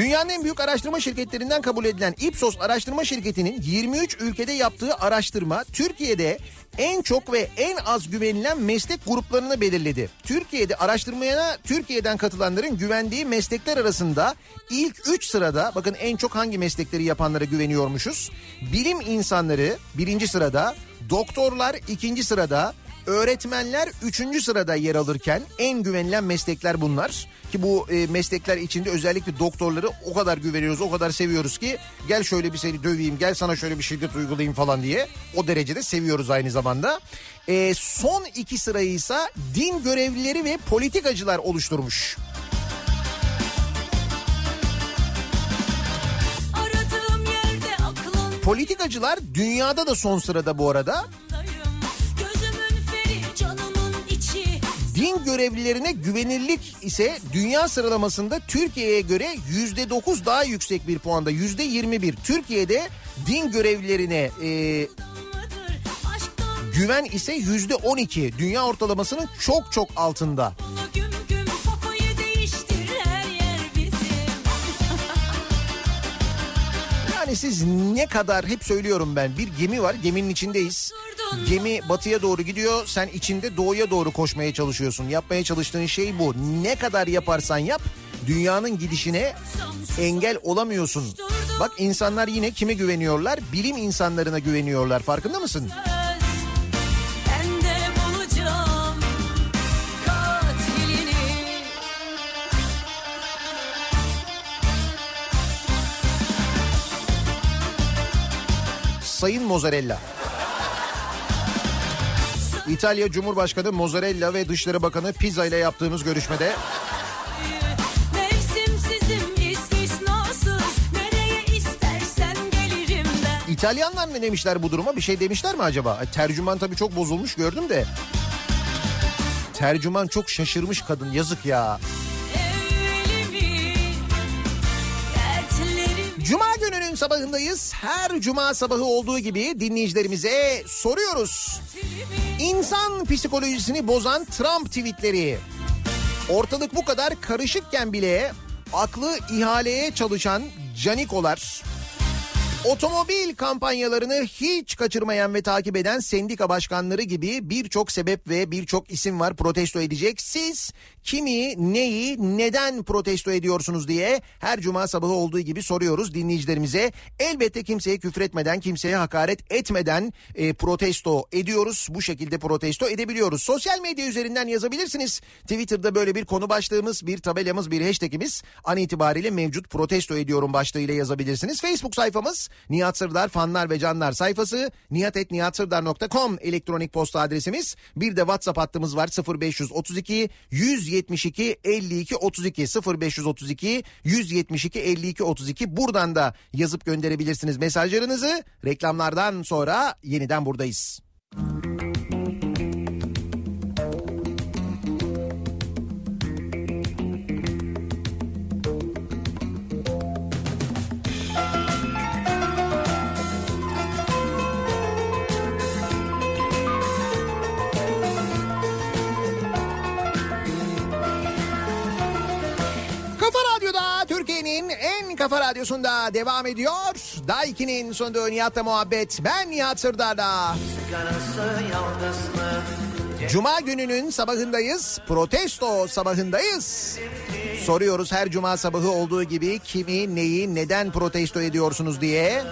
Dünyanın en büyük araştırma şirketlerinden kabul edilen Ipsos araştırma şirketinin 23 ülkede yaptığı araştırma Türkiye'de en çok ve en az güvenilen meslek gruplarını belirledi. Türkiye'de araştırmaya Türkiye'den katılanların güvendiği meslekler arasında ilk 3 sırada bakın en çok hangi meslekleri yapanlara güveniyormuşuz. Bilim insanları birinci sırada, doktorlar ikinci sırada, Öğretmenler 3. sırada yer alırken en güvenilen meslekler bunlar. Ki bu e, meslekler içinde özellikle doktorları o kadar güveniyoruz, o kadar seviyoruz ki gel şöyle bir seni döveyim, gel sana şöyle bir şiddet uygulayayım falan diye. O derecede seviyoruz aynı zamanda. E, son iki sırayı ise din görevlileri ve politikacılar oluşturmuş. Politikacılar dünyada da son sırada bu arada. Din görevlilerine güvenirlik ise dünya sıralamasında Türkiye'ye göre yüzde dokuz daha yüksek bir puanda yüzde yirmi bir. Türkiye'de din görevlilerine e, güven ise yüzde on iki. Dünya ortalamasının çok çok altında. Yani siz ne kadar hep söylüyorum ben bir gemi var geminin içindeyiz. Gemi batıya doğru gidiyor sen içinde doğuya doğru koşmaya çalışıyorsun. Yapmaya çalıştığın şey bu. Ne kadar yaparsan yap dünyanın gidişine engel olamıyorsun. Bak insanlar yine kime güveniyorlar? Bilim insanlarına güveniyorlar farkında mısın? Sayın Mozzarella. İtalya Cumhurbaşkanı Mozzarella ve Dışişleri Bakanı Pizza ile yaptığımız görüşmede İtalyanlar ne demişler bu duruma? Bir şey demişler mi acaba? Tercüman tabii çok bozulmuş gördüm de. Tercüman çok şaşırmış kadın yazık ya. Cuma gününün sabahındayız. Her cuma sabahı olduğu gibi dinleyicilerimize soruyoruz. İnsan psikolojisini bozan Trump tweetleri. Ortalık bu kadar karışıkken bile aklı ihaleye çalışan canikolar. Otomobil kampanyalarını hiç kaçırmayan ve takip eden sendika başkanları gibi birçok sebep ve birçok isim var protesto edecek. Siz kimi, neyi, neden protesto ediyorsunuz diye her cuma sabahı olduğu gibi soruyoruz dinleyicilerimize. Elbette kimseye küfretmeden, kimseye hakaret etmeden e, protesto ediyoruz. Bu şekilde protesto edebiliyoruz. Sosyal medya üzerinden yazabilirsiniz. Twitter'da böyle bir konu başlığımız, bir tabelamız, bir hashtagimiz an itibariyle mevcut protesto ediyorum başlığıyla yazabilirsiniz. Facebook sayfamız Nihat Sırdar fanlar ve canlar sayfası nihatetnihatsırdar.com elektronik posta adresimiz. Bir de WhatsApp hattımız var 0532 172 52 32 0532 172 52 32 buradan da yazıp gönderebilirsiniz mesajlarınızı. Reklamlardan sonra yeniden buradayız. Kafa Radyosu'nda devam ediyor. Daiki'nin sunduğu Nihat'la muhabbet. Ben Nihat Sırdar'la. Cuma gününün sabahındayız. Protesto sabahındayız. Soruyoruz her cuma sabahı olduğu gibi kimi, neyi, neden protesto ediyorsunuz diye.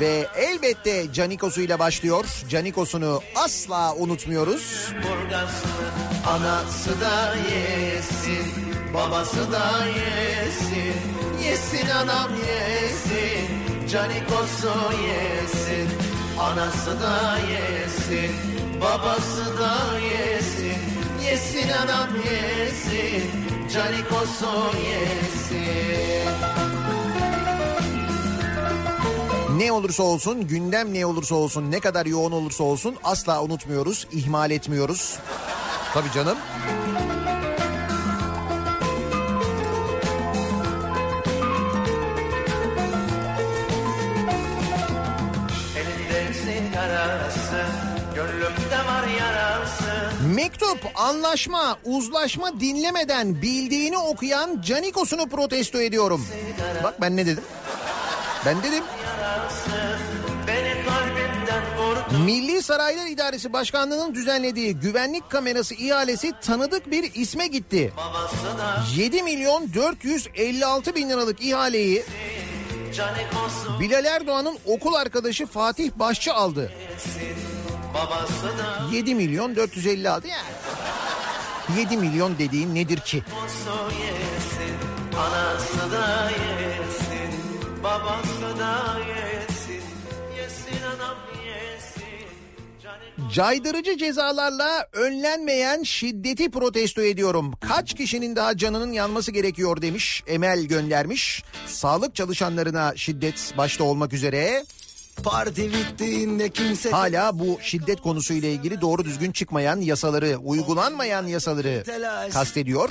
Ve elbette Canikos'uyla başlıyor. Canikos'unu asla unutmuyoruz. Anası da yesin, babası da yesin. Yesin anam yesin, canikosu yesin. Anası da yesin, babası da yesin. Yesin anam yesin, canikosu yesin. Ne olursa olsun, gündem ne olursa olsun, ne kadar yoğun olursa olsun asla unutmuyoruz, ihmal etmiyoruz. Tabii canım. Mektup, anlaşma, uzlaşma dinlemeden bildiğini okuyan Canikos'unu protesto ediyorum. Bak ben ne dedim? Ben dedim. Milli Saraylar İdaresi Başkanlığı'nın düzenlediği güvenlik kamerası ihalesi tanıdık bir isme gitti. 7 milyon 456 bin liralık ihaleyi Bilal Erdoğan'ın okul arkadaşı Fatih Başçı aldı. Babası da 7 milyon 456 yani. 7 milyon dediğin nedir ki? yesin. Anası da yesin, babası da yesin. Yesin anam Caydırıcı cezalarla önlenmeyen şiddeti protesto ediyorum. Kaç kişinin daha canının yanması gerekiyor demiş. Emel göndermiş. Sağlık çalışanlarına şiddet başta olmak üzere. Parti bittiğinde kimse Hala bu şiddet konusuyla ilgili doğru düzgün çıkmayan yasaları, uygulanmayan yasaları kastediyor.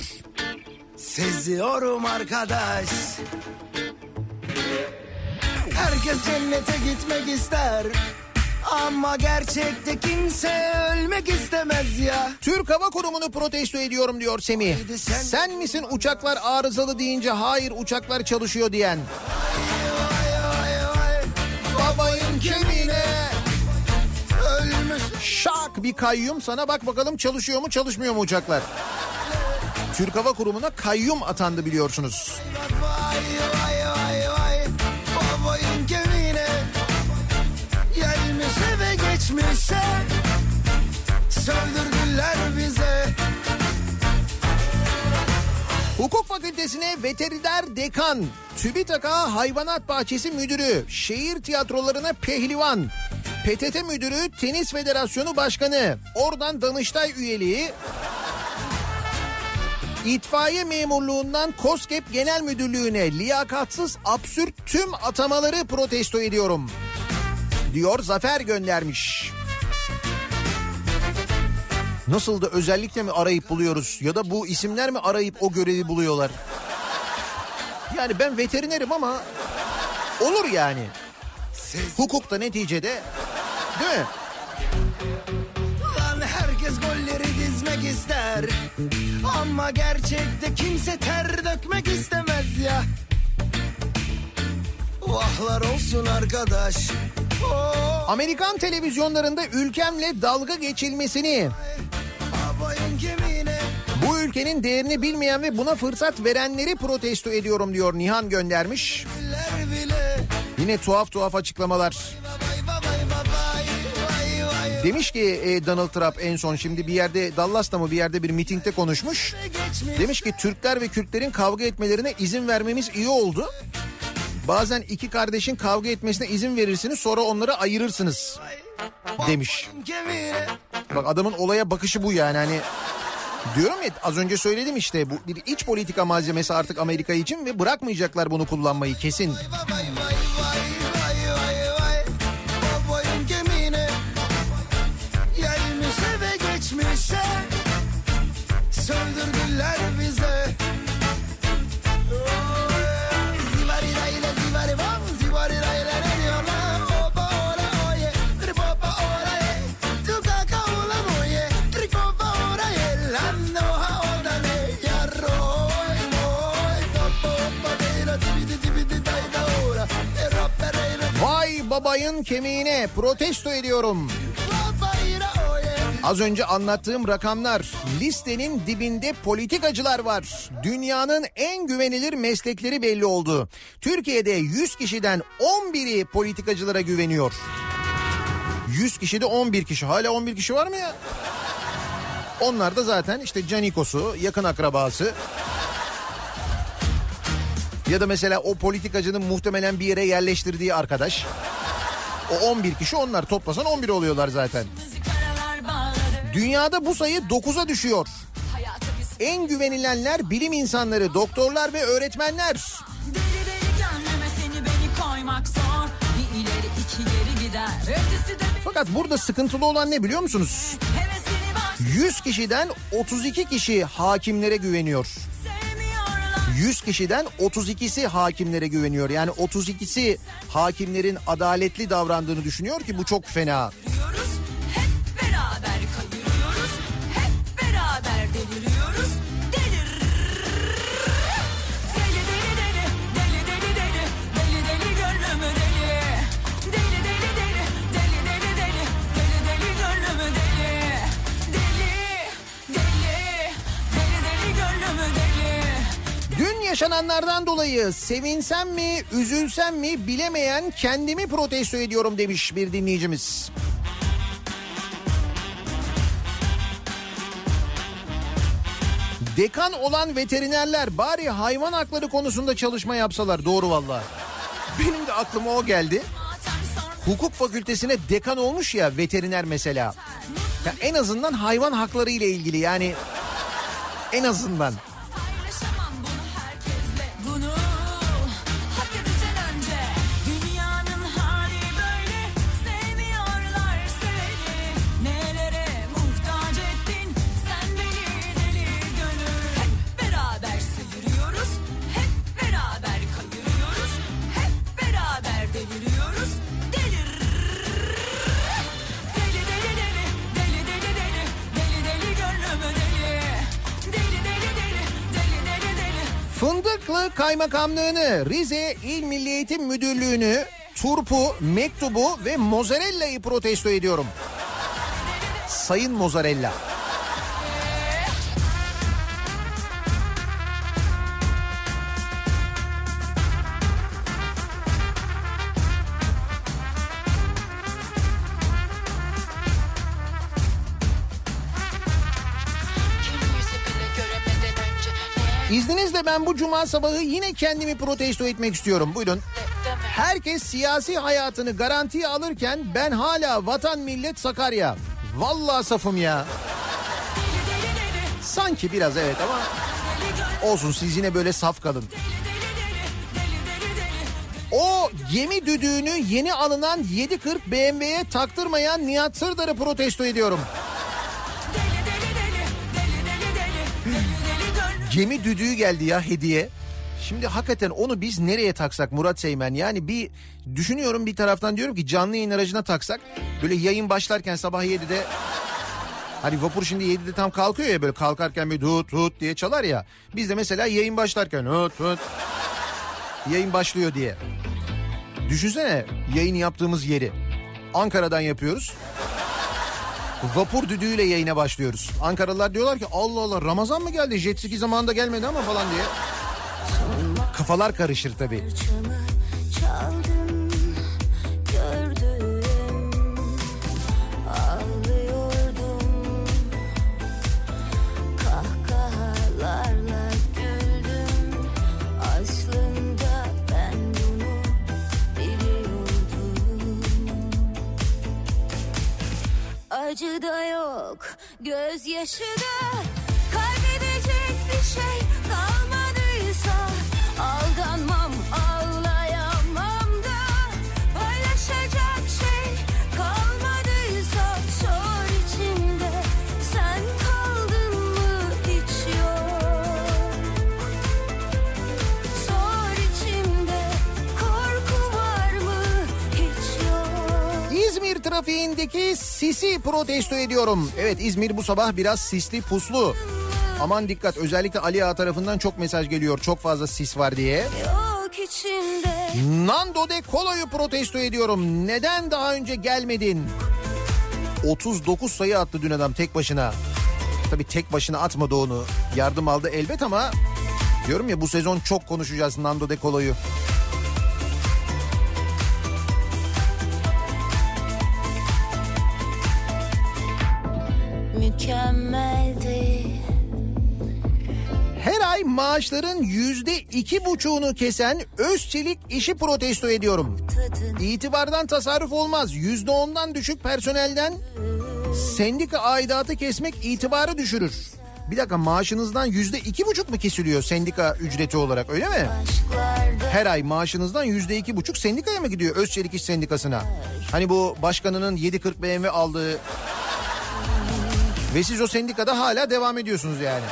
seziyorum arkadaş. Herkes cennete gitmek ister. Ama gerçekte kimse ölmek istemez ya. Türk Hava Kurumu'nu protesto ediyorum diyor Semih. Sen misin uçaklar arızalı deyince hayır uçaklar çalışıyor diyen? Vay Şak bir kayyum sana bak bakalım çalışıyor mu çalışmıyor mu uçaklar? Türk Hava Kurumu'na kayyum atandı biliyorsunuz. Vay vay vay vay. Babayın kemiğine gelmişe ve geçmişe söldürdüler bize. Hukuk Fakültesine veteriner dekan, TÜBİTAK'a hayvanat bahçesi müdürü, şehir tiyatrolarına pehlivan, PTT müdürü, Tenis Federasyonu Başkanı, oradan Danıştay üyeliği, İtfaiye memurluğundan KOSGEB Genel Müdürlüğü'ne liyakatsız absürt tüm atamaları protesto ediyorum. Diyor Zafer göndermiş. Nasıl da özellikle mi arayıp buluyoruz ya da bu isimler mi arayıp o görevi buluyorlar? Yani ben veterinerim ama olur yani. Hukukta neticede değil mi? Lan herkes golleri dizmek ister Ama gerçekte kimse ter dökmek istemez ya Vahlar olsun arkadaş Amerikan televizyonlarında ülkemle dalga geçilmesini, bu ülkenin değerini bilmeyen ve buna fırsat verenleri protesto ediyorum diyor Nihan göndermiş. Yine tuhaf tuhaf açıklamalar. Demiş ki e, Donald Trump en son şimdi bir yerde Dallas'ta mı bir yerde bir mitingde konuşmuş. Demiş ki Türkler ve Kürtlerin kavga etmelerine izin vermemiz iyi oldu. Bazen iki kardeşin kavga etmesine izin verirsiniz sonra onları ayırırsınız demiş. Bak adamın olaya bakışı bu yani hani diyorum ya az önce söyledim işte bu bir iç politika malzemesi artık Amerika için ve bırakmayacaklar bunu kullanmayı kesin. Vay vay babayın kemiğine protesto ediyorum. Az önce anlattığım rakamlar listenin dibinde politikacılar var. Dünyanın en güvenilir meslekleri belli oldu. Türkiye'de 100 kişiden 11'i politikacılara güveniyor. 100 kişide 11 kişi. Hala 11 kişi var mı ya? Onlar da zaten işte Canikos'u, yakın akrabası. Ya da mesela o politikacının muhtemelen bir yere yerleştirdiği arkadaş. O 11 kişi onlar toplasan 11 oluyorlar zaten. Dünyada bu sayı 9'a düşüyor. En güvenilenler bilim insanları, doktorlar ve öğretmenler. Deli deli seni beni koymak zor Bir ileri iki geri gider de Fakat burada sıkıntılı olan ne biliyor musunuz? hevesini baş 100 kişiden 32 kişi hakimlere güveniyor. Sevmiyorlar 100 kişiden 32'si hakimlere güveniyor. Yani 32'si hakimlerin adaletli davrandığını düşünüyor ki bu çok fena. Yürüyoruz hep beraber yaşananlardan dolayı sevinsem mi, üzülsem mi bilemeyen kendimi protesto ediyorum demiş bir dinleyicimiz. Dekan olan veterinerler bari hayvan hakları konusunda çalışma yapsalar doğru valla. Benim de aklıma o geldi. Hukuk fakültesine dekan olmuş ya veteriner mesela. Ya en azından hayvan hakları ile ilgili yani en azından. Kaymakamlığını, Rize İl Milli Eğitim Müdürlüğü'nü, turpu, mektubu ve mozzarella'yı protesto ediyorum. Sayın Mozzarella. Ben bu cuma sabahı yine kendimi protesto etmek istiyorum. Buyurun. Herkes siyasi hayatını garantiye alırken ben hala vatan millet Sakarya. Vallahi safım ya. Sanki biraz evet ama olsun siz yine böyle saf kalın. O gemi düdüğünü yeni alınan 740 BMW'ye taktırmayan Nihat Sırdar'ı protesto ediyorum. Gemi düdüğü geldi ya hediye. Şimdi hakikaten onu biz nereye taksak Murat Seymen? Yani bir düşünüyorum bir taraftan diyorum ki canlı yayın aracına taksak. Böyle yayın başlarken sabah 7'de Hani vapur şimdi 7'de tam kalkıyor ya böyle kalkarken bir tut tut diye çalar ya. Biz de mesela yayın başlarken tut tut yayın başlıyor diye. Düşünsene yayın yaptığımız yeri. Ankara'dan yapıyoruz. Vapur düdüğüyle yayına başlıyoruz. Ankaralılar diyorlar ki Allah Allah Ramazan mı geldi? Jet ski zamanında gelmedi ama falan diye. Kafalar karışır tabii. Çımı acı da yok gözyaşı da. Kaybedecek bir şey kalmadıysa aldanmam ağlayamam sisi protesto ediyorum. Evet İzmir bu sabah biraz sisli puslu. Aman dikkat özellikle Ali Ağa tarafından çok mesaj geliyor çok fazla sis var diye. Nando de Colo'yu protesto ediyorum. Neden daha önce gelmedin? 39 sayı attı dün adam tek başına. Tabii tek başına atmadı onu. Yardım aldı elbet ama diyorum ya bu sezon çok konuşacağız Nando de Colo'yu. Maaşların yüzde iki buçuğunu kesen Özçelik işi protesto ediyorum. İtibardan tasarruf olmaz. Yüzde ondan düşük personelden sendika aidatı kesmek itibarı düşürür. Bir dakika maaşınızdan yüzde iki buçuk mu kesiliyor sendika ücreti olarak öyle mi? Her ay maaşınızdan yüzde iki buçuk sendikaya mı gidiyor Özçelik İş Sendikası'na? Hani bu başkanının 740 BMW aldığı ve siz o sendikada hala devam ediyorsunuz yani.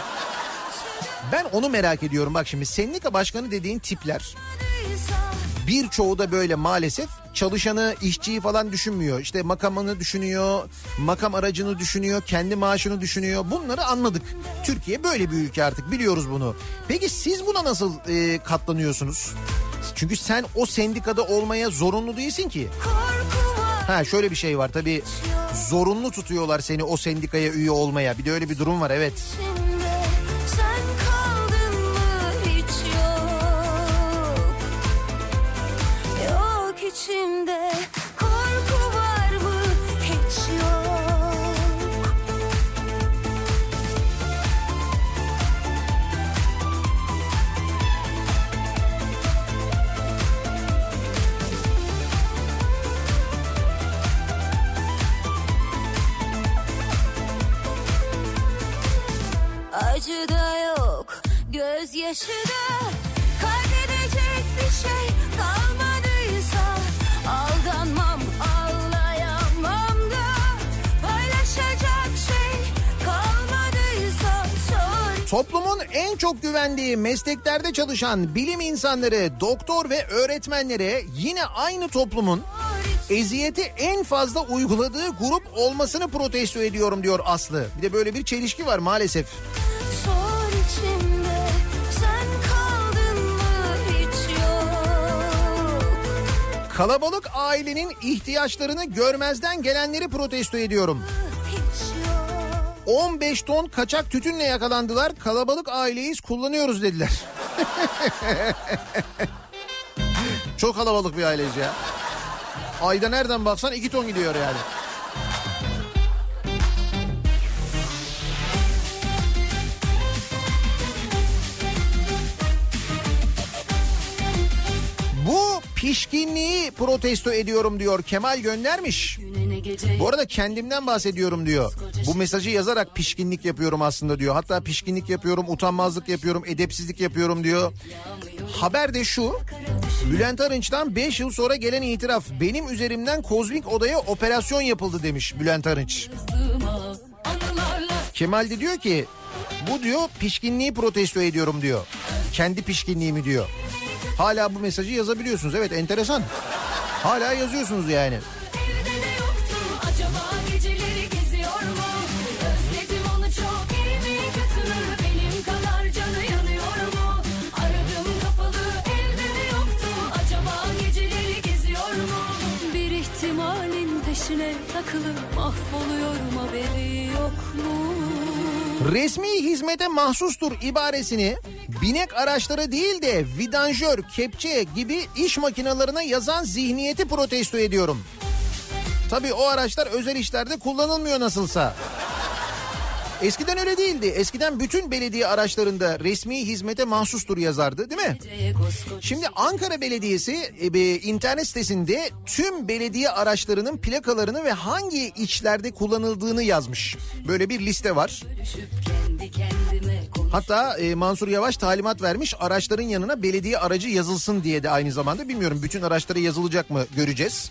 Ben onu merak ediyorum bak şimdi sendika başkanı dediğin tipler birçoğu da böyle maalesef çalışanı işçiyi falan düşünmüyor. İşte makamını düşünüyor, makam aracını düşünüyor, kendi maaşını düşünüyor. Bunları anladık. Türkiye böyle bir ülke artık biliyoruz bunu. Peki siz buna nasıl e, katlanıyorsunuz? Çünkü sen o sendikada olmaya zorunlu değilsin ki. Ha şöyle bir şey var tabii zorunlu tutuyorlar seni o sendikaya üye olmaya. Bir de öyle bir durum var evet. İçimde içimde korku var mı? Hiç yok. Acı da yok, gözyaşı da Kaybedecek bir şey kalmadıysa Toplumun en çok güvendiği mesleklerde çalışan bilim insanları, doktor ve öğretmenlere yine aynı toplumun eziyeti en fazla uyguladığı grup olmasını protesto ediyorum diyor Aslı. Bir de böyle bir çelişki var maalesef. içimde Kalabalık ailenin ihtiyaçlarını görmezden gelenleri protesto ediyorum. Hiç yok 15 ton kaçak tütünle yakalandılar. Kalabalık aileyiz kullanıyoruz dediler. *laughs* Çok kalabalık bir aileyiz ya. Ayda nereden baksan 2 ton gidiyor yani. Bu pişkinliği protesto ediyorum diyor Kemal göndermiş. Bu arada kendimden bahsediyorum diyor. Bu mesajı yazarak pişkinlik yapıyorum aslında diyor. Hatta pişkinlik yapıyorum, utanmazlık yapıyorum, edepsizlik yapıyorum diyor. Haber de şu. Bülent Arınç'tan 5 yıl sonra gelen itiraf. Benim üzerimden kozmik odaya operasyon yapıldı demiş Bülent Arınç. Kemal de diyor ki bu diyor pişkinliği protesto ediyorum diyor. Kendi pişkinliğimi diyor. Hala bu mesajı yazabiliyorsunuz. Evet enteresan. Hala yazıyorsunuz yani. Takılıp mahvoluyorum. Haberi yok? Resmi hizmete mahsustur ibaresini binek araçları değil de vidanjör, kepçe gibi iş makinelerine yazan zihniyeti protesto ediyorum. Tabii o araçlar özel işlerde kullanılmıyor nasılsa. Eskiden öyle değildi. Eskiden bütün belediye araçlarında resmi hizmete mahsustur yazardı değil mi? Şimdi Ankara Belediyesi e, internet sitesinde tüm belediye araçlarının plakalarını ve hangi içlerde kullanıldığını yazmış. Böyle bir liste var. Hatta e, Mansur Yavaş talimat vermiş araçların yanına belediye aracı yazılsın diye de aynı zamanda. Bilmiyorum bütün araçlara yazılacak mı göreceğiz.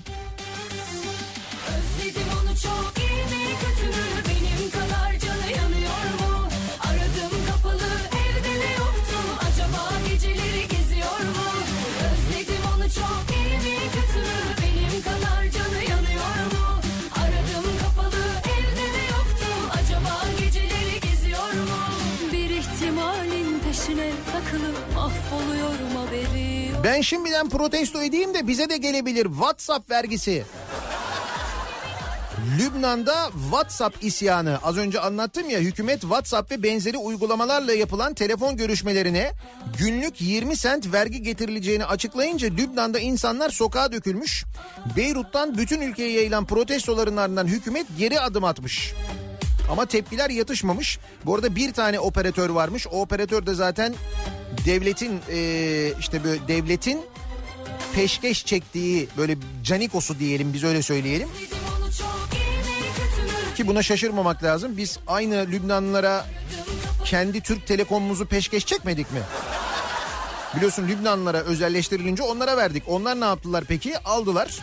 Ben şimdiden protesto edeyim de bize de gelebilir WhatsApp vergisi. Lübnan'da WhatsApp isyanı. Az önce anlattım ya hükümet WhatsApp ve benzeri uygulamalarla yapılan telefon görüşmelerine günlük 20 sent vergi getirileceğini açıklayınca Lübnan'da insanlar sokağa dökülmüş. Beyrut'tan bütün ülkeye yayılan protestoların ardından hükümet geri adım atmış. Ama tepkiler yatışmamış. Bu arada bir tane operatör varmış. O operatör de zaten devletin eee, işte böyle devletin peşkeş çektiği böyle canikosu diyelim biz öyle söyleyelim. Ki buna şaşırmamak lazım. Biz aynı Lübnanlılara kendi Türk Telekom'umuzu peşkeş çekmedik mi? Biliyorsun Lübnanlılara özelleştirilince onlara verdik. Onlar ne yaptılar peki? Aldılar.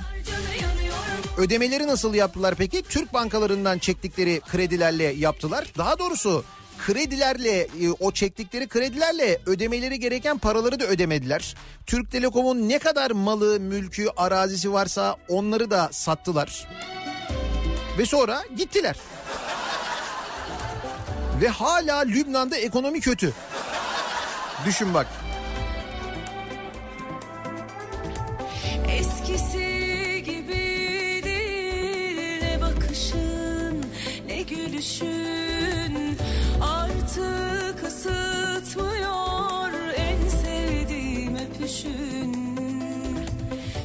Ödemeleri nasıl yaptılar peki? Türk bankalarından çektikleri kredilerle yaptılar. Daha doğrusu kredilerle e, o çektikleri kredilerle ödemeleri gereken paraları da ödemediler. Türk Telekom'un ne kadar malı, mülkü, arazisi varsa onları da sattılar. Ve sonra gittiler. Ve hala Lübnan'da ekonomi kötü. Düşün bak. Eskisi bakışın ne gülüşün artık ısıtmıyor en sevdiğim öpüşün.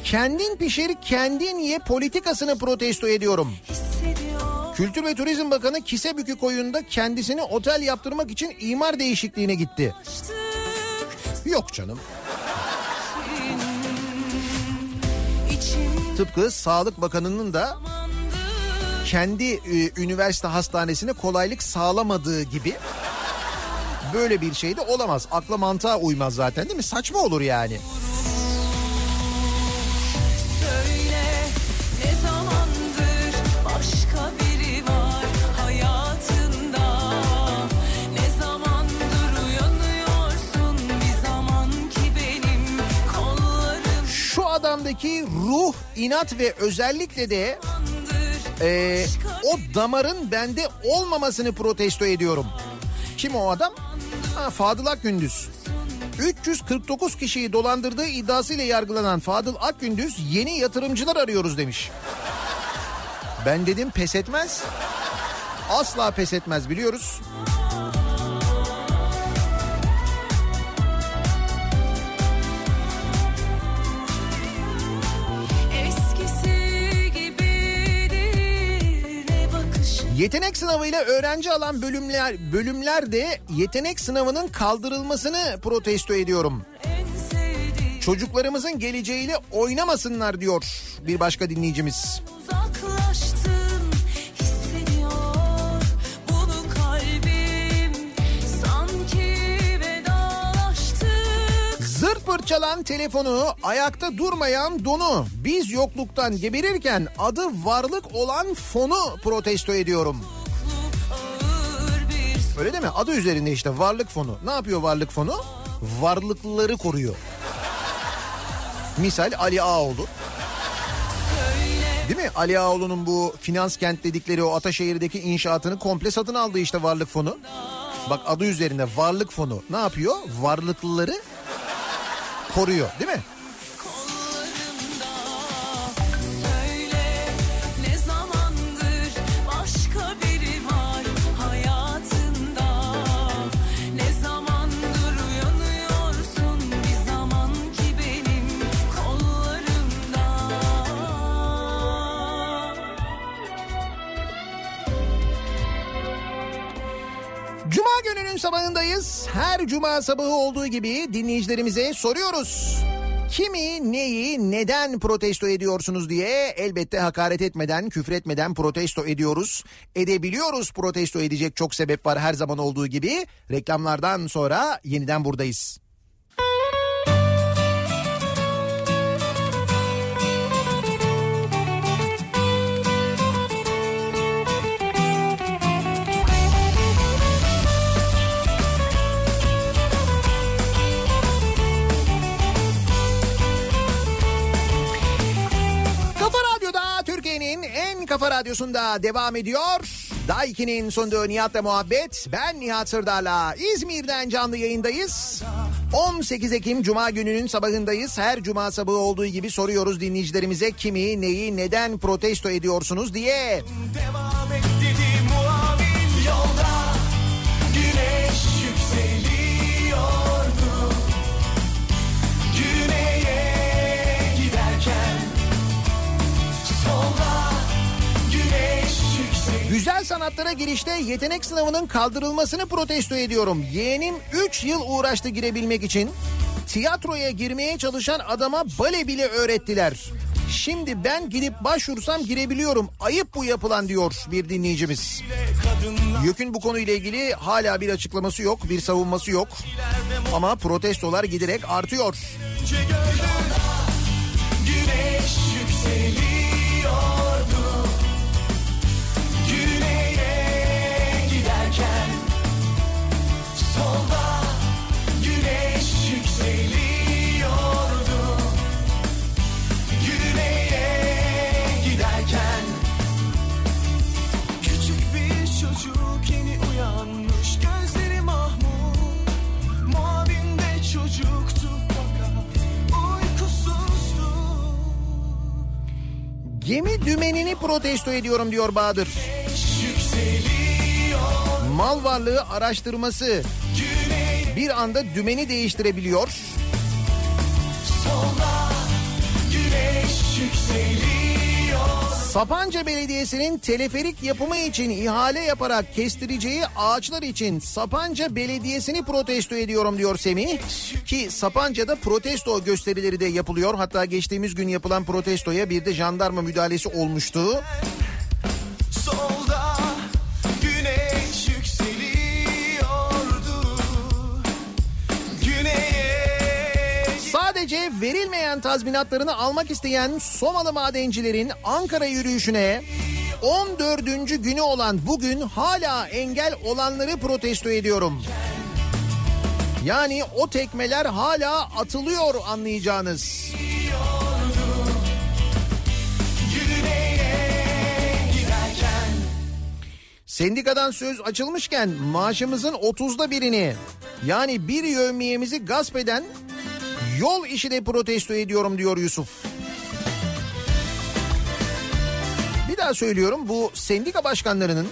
Kendin pişir, kendin ye politikasını protesto ediyorum. Kültür ve Turizm Bakanı Kisebükü koyunda kendisini otel yaptırmak için imar değişikliğine gitti. Yok canım. Tıpkı Sağlık Bakanı'nın da kendi e, üniversite hastanesine kolaylık sağlamadığı gibi böyle bir şey de olamaz. Akla mantığa uymaz zaten değil mi? Saçma olur yani. söyle Şu adamdaki ruh, inat ve özellikle de e, o damarın bende olmamasını protesto ediyorum. Kim o adam? Ha, Fadıl Akgündüz. 349 kişiyi dolandırdığı iddiasıyla yargılanan Fadıl Akgündüz yeni yatırımcılar arıyoruz demiş. Ben dedim pes etmez. Asla pes etmez biliyoruz. Yetenek sınavıyla öğrenci alan bölümler bölümler de yetenek sınavının kaldırılmasını protesto ediyorum. Çocuklarımızın geleceğiyle oynamasınlar diyor bir başka dinleyicimiz. uzaklaştın vedalaştık Zırt pırt çalan telefonu, ayakta durmayan donu, biz yokluktan geberirken adı varlık olan fonu protesto ediyorum. Öyle değil mi? Adı üzerinde işte varlık fonu. Ne yapıyor varlık fonu? Varlıklıları koruyor. Misal Ali Ağoğlu. Değil mi? Ali Ağoğlu'nun bu finans kent dedikleri o Ataşehir'deki inşaatını komple satın aldı işte varlık fonu. Bak adı üzerinde varlık fonu. Ne yapıyor? Varlıklıları koruyor değil mi? Gününün sabahındayız. Her cuma sabahı olduğu gibi dinleyicilerimize soruyoruz. Kimi, neyi, neden protesto ediyorsunuz diye elbette hakaret etmeden, küfretmeden protesto ediyoruz. Edebiliyoruz protesto edecek çok sebep var her zaman olduğu gibi. Reklamlardan sonra yeniden buradayız. Radyosunda devam ediyor. Daiki'nin sunduğu Nihat'la muhabbet. Ben Nihat Sırdar'la İzmir'den canlı yayındayız. 18 Ekim Cuma gününün sabahındayız. Her cuma sabahı olduğu gibi soruyoruz dinleyicilerimize kimi, neyi, neden protesto ediyorsunuz diye. Devam Güzel sanatlara girişte yetenek sınavının kaldırılmasını protesto ediyorum. Yeğenim 3 yıl uğraştı girebilmek için. Tiyatroya girmeye çalışan adama bale bile öğrettiler. Şimdi ben gidip başvursam girebiliyorum. Ayıp bu yapılan diyor bir dinleyicimiz. YÖK'ün bu konuyla ilgili hala bir açıklaması yok, bir savunması yok. Ama protestolar giderek artıyor. Güneş yükseliyordu Solda güneş yükseliyordu. Güneye giderken Küçük bir çocuk yeni uyanmış Gözleri mahmur. Muavin de çocuktu fakat uykusuzdu. Gemi dümenini protesto ediyorum diyor Bahadır. Mal varlığı araştırması bir anda dümeni değiştirebiliyor. yükseliyor Sapanca Belediyesi'nin teleferik yapımı için ihale yaparak kestireceği ağaçlar için Sapanca Belediyesi'ni protesto ediyorum diyor Semih. Ki Sapanca'da protesto gösterileri de yapılıyor. Hatta geçtiğimiz gün yapılan protestoya bir de jandarma müdahalesi olmuştu. Sadece verilmeyen tazminatlarını almak isteyen Somalı madencilerin Ankara yürüyüşüne 14. günü olan bugün hala engel olanları protesto ediyorum. Yani o tekmeler hala atılıyor anlayacağınız. Sendikadan söz açılmışken maaşımızın 30'da birini yani bir yövmiyemizi gasp eden yol işi de protesto ediyorum diyor Yusuf. Bir daha söylüyorum bu sendika başkanlarının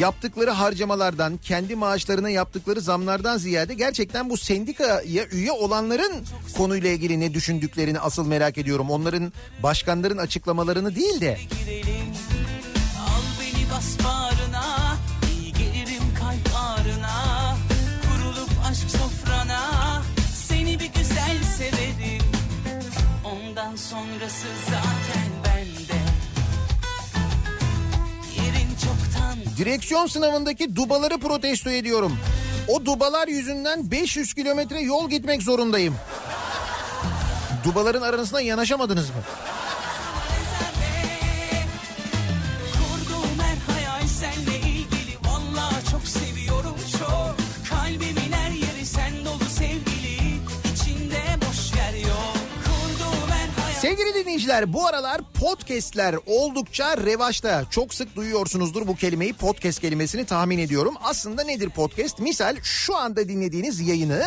yaptıkları harcamalardan, kendi maaşlarına yaptıkları zamlardan ziyade gerçekten bu sendikaya üye olanların konuyla ilgili ne düşündüklerini asıl merak ediyorum. Onların başkanların açıklamalarını değil de Al beni bas bağrına Direksiyon sınavındaki dubaları protesto ediyorum. O dubalar yüzünden 500 kilometre yol gitmek zorundayım. Dubaların arasına yanaşamadınız mı? Sevgili dinleyiciler bu aralar podcastler oldukça revaçta. Çok sık duyuyorsunuzdur bu kelimeyi podcast kelimesini tahmin ediyorum. Aslında nedir podcast? Misal şu anda dinlediğiniz yayını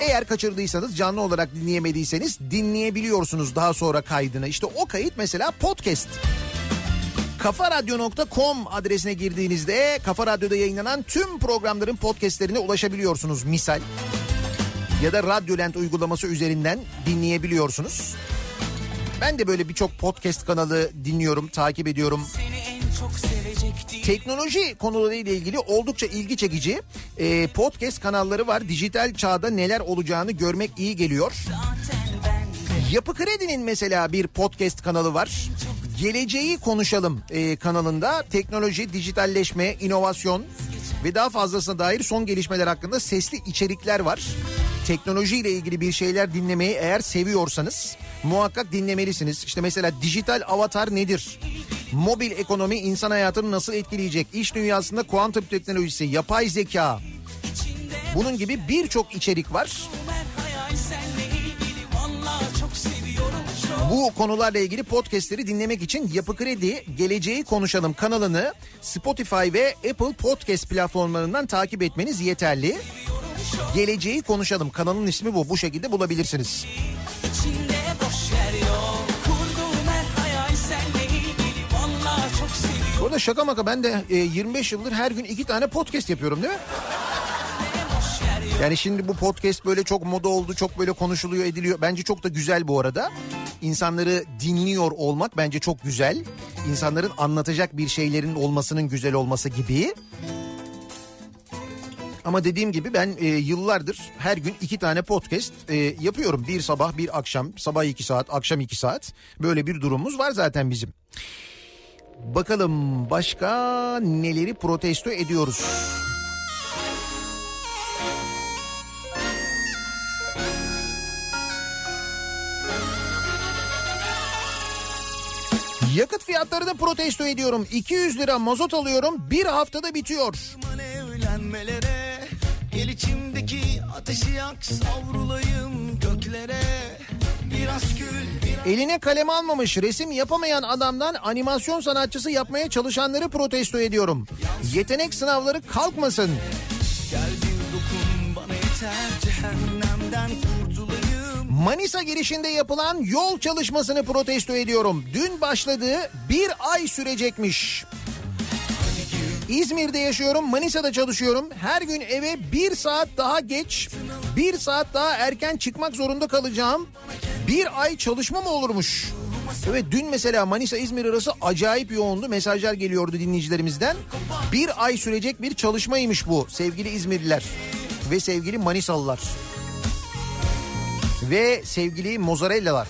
eğer kaçırdıysanız canlı olarak dinleyemediyseniz dinleyebiliyorsunuz daha sonra kaydını. İşte o kayıt mesela podcast. kafaradyo.com adresine girdiğinizde Kafa Radyo'da yayınlanan tüm programların podcastlerine ulaşabiliyorsunuz misal. Ya da Radyolent uygulaması üzerinden dinleyebiliyorsunuz. Ben de böyle birçok podcast kanalı dinliyorum, takip ediyorum. Teknoloji konuları ile ilgili oldukça ilgi çekici e, podcast kanalları var. Dijital çağda neler olacağını görmek iyi geliyor. Yapı Kredi'nin mesela bir podcast kanalı var. Geleceği Konuşalım e, kanalında teknoloji, dijitalleşme, inovasyon ve daha fazlasına dair son gelişmeler hakkında sesli içerikler var. Teknoloji ile ilgili bir şeyler dinlemeyi eğer seviyorsanız muhakkak dinlemelisiniz. İşte mesela dijital avatar nedir? Mobil ekonomi insan hayatını nasıl etkileyecek? İş dünyasında kuantum teknolojisi, yapay zeka. Bunun gibi birçok içerik var. Bu konularla ilgili podcastleri dinlemek için Yapı Kredi Geleceği Konuşalım kanalını Spotify ve Apple Podcast platformlarından takip etmeniz yeterli. Geleceği konuşalım. Kanalın ismi bu. Bu şekilde bulabilirsiniz. İçinde boş yer yok Bu arada şaka maka ben de e, 25 yıldır her gün iki tane podcast yapıyorum değil mi? Yani şimdi bu podcast böyle çok moda oldu, çok böyle konuşuluyor, ediliyor. Bence çok da güzel bu arada. İnsanları dinliyor olmak bence çok güzel. İnsanların anlatacak bir şeylerin olmasının güzel olması gibi. Ama dediğim gibi ben e, yıllardır her gün iki tane podcast e, yapıyorum. Bir sabah bir akşam, sabah iki saat, akşam iki saat. Böyle bir durumumuz var zaten bizim. Bakalım başka neleri protesto ediyoruz? Yakıt fiyatlarını protesto ediyorum. 200 lira mazot alıyorum. Bir haftada bitiyor. Gel içimdeki ateşi yak savrulayım göklere Biraz gül biraz Eline kalem almamış resim yapamayan adamdan animasyon sanatçısı yapmaya çalışanları protesto ediyorum. Yetenek sınavları kalkmasın. gel bir dokun bana yeter cehennemden kurtulayım Manisa girişinde yapılan yol çalışmasını protesto ediyorum. Dün başladığı bir ay sürecekmiş. İzmir'de yaşıyorum, Manisa'da çalışıyorum. Her gün eve bir saat daha geç, bir saat daha erken çıkmak zorunda kalacağım. Bir ay çalışma mı olurmuş? Evet dün mesela Manisa-İzmir arası acayip yoğundu. Mesajlar geliyordu dinleyicilerimizden. Bir ay sürecek bir çalışmaymış bu sevgili İzmirliler ve sevgili Manisalılar. Ve sevgili mozzarella'lar.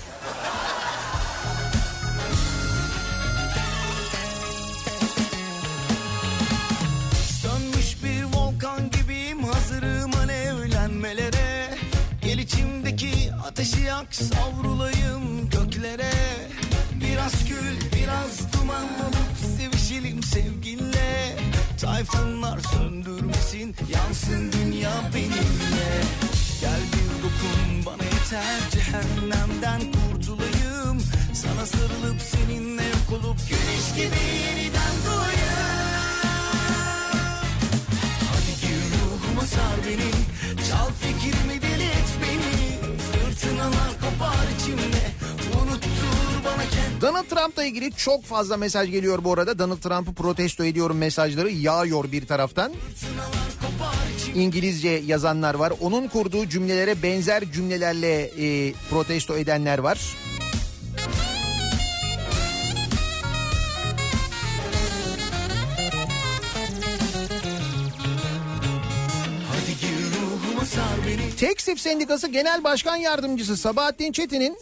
İçimdeki ateşi yak savrulayım göklere. Biraz gül biraz duman olup sevişelim sevginle Tayfunlar söndürmesin yansın dünya benimle. Gel bir yeter cehennemden kurtulayım. Sana sarılıp seninle yok olup güneş gibi yeniden doğayım. Hadi gir ruhuma sar beni. Çal fikrimi deli et beni. Fırtınalar kopar içimde. Donald Trump'la ilgili çok fazla mesaj geliyor bu arada. Donald Trump'ı protesto ediyorum mesajları yağıyor bir taraftan. İngilizce yazanlar var. Onun kurduğu cümlelere benzer cümlelerle e, protesto edenler var. Tekstif Sendikası Genel Başkan Yardımcısı Sabahattin Çetin'in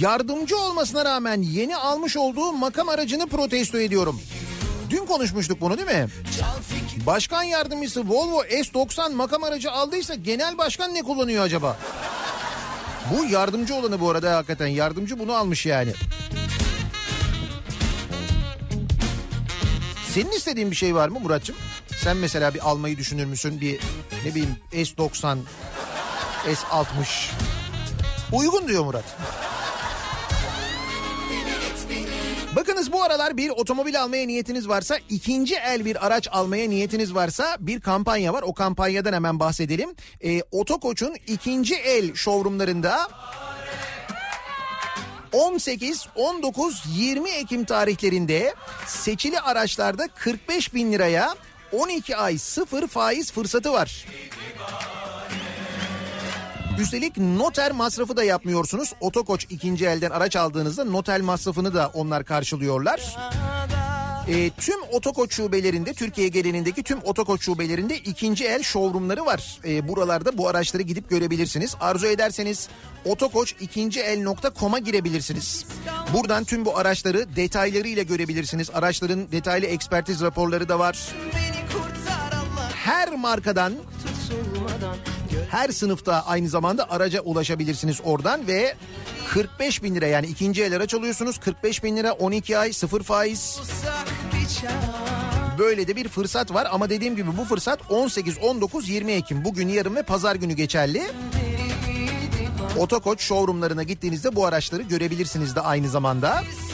yardımcı olmasına rağmen yeni almış olduğu makam aracını protesto ediyorum. Dün konuşmuştuk bunu değil mi? Başkan yardımcısı Volvo S90 makam aracı aldıysa genel başkan ne kullanıyor acaba? Bu yardımcı olanı bu arada hakikaten yardımcı bunu almış yani. Senin istediğin bir şey var mı Muratçım? Sen mesela bir almayı düşünür müsün? Bir ne bileyim S90, S60. Uygun diyor Murat. Bakınız bu aralar bir otomobil almaya niyetiniz varsa, ikinci el bir araç almaya niyetiniz varsa bir kampanya var. O kampanyadan hemen bahsedelim. Ee, Otokoç'un ikinci el showroomlarında 18, 19, 20 Ekim tarihlerinde seçili araçlarda 45 bin liraya 12 ay sıfır faiz fırsatı var. Üstelik noter masrafı da yapmıyorsunuz. Otokoç ikinci elden araç aldığınızda noter masrafını da onlar karşılıyorlar. E, tüm otokoç şubelerinde Türkiye genelindeki tüm otokoç şubelerinde ikinci el showroomları var. E, buralarda bu araçları gidip görebilirsiniz. Arzu ederseniz otokoç ikinci el.com'a girebilirsiniz. Buradan tüm bu araçları detaylarıyla görebilirsiniz. Araçların detaylı ekspertiz raporları da var her markadan her sınıfta aynı zamanda araca ulaşabilirsiniz oradan ve 45 bin lira yani ikinci el araç alıyorsunuz. 45 bin lira 12 ay sıfır faiz. Böyle de bir fırsat var ama dediğim gibi bu fırsat 18, 19, 20 Ekim. Bugün yarın ve pazar günü geçerli. Otokoç showroomlarına gittiğinizde bu araçları görebilirsiniz de aynı zamanda. Biz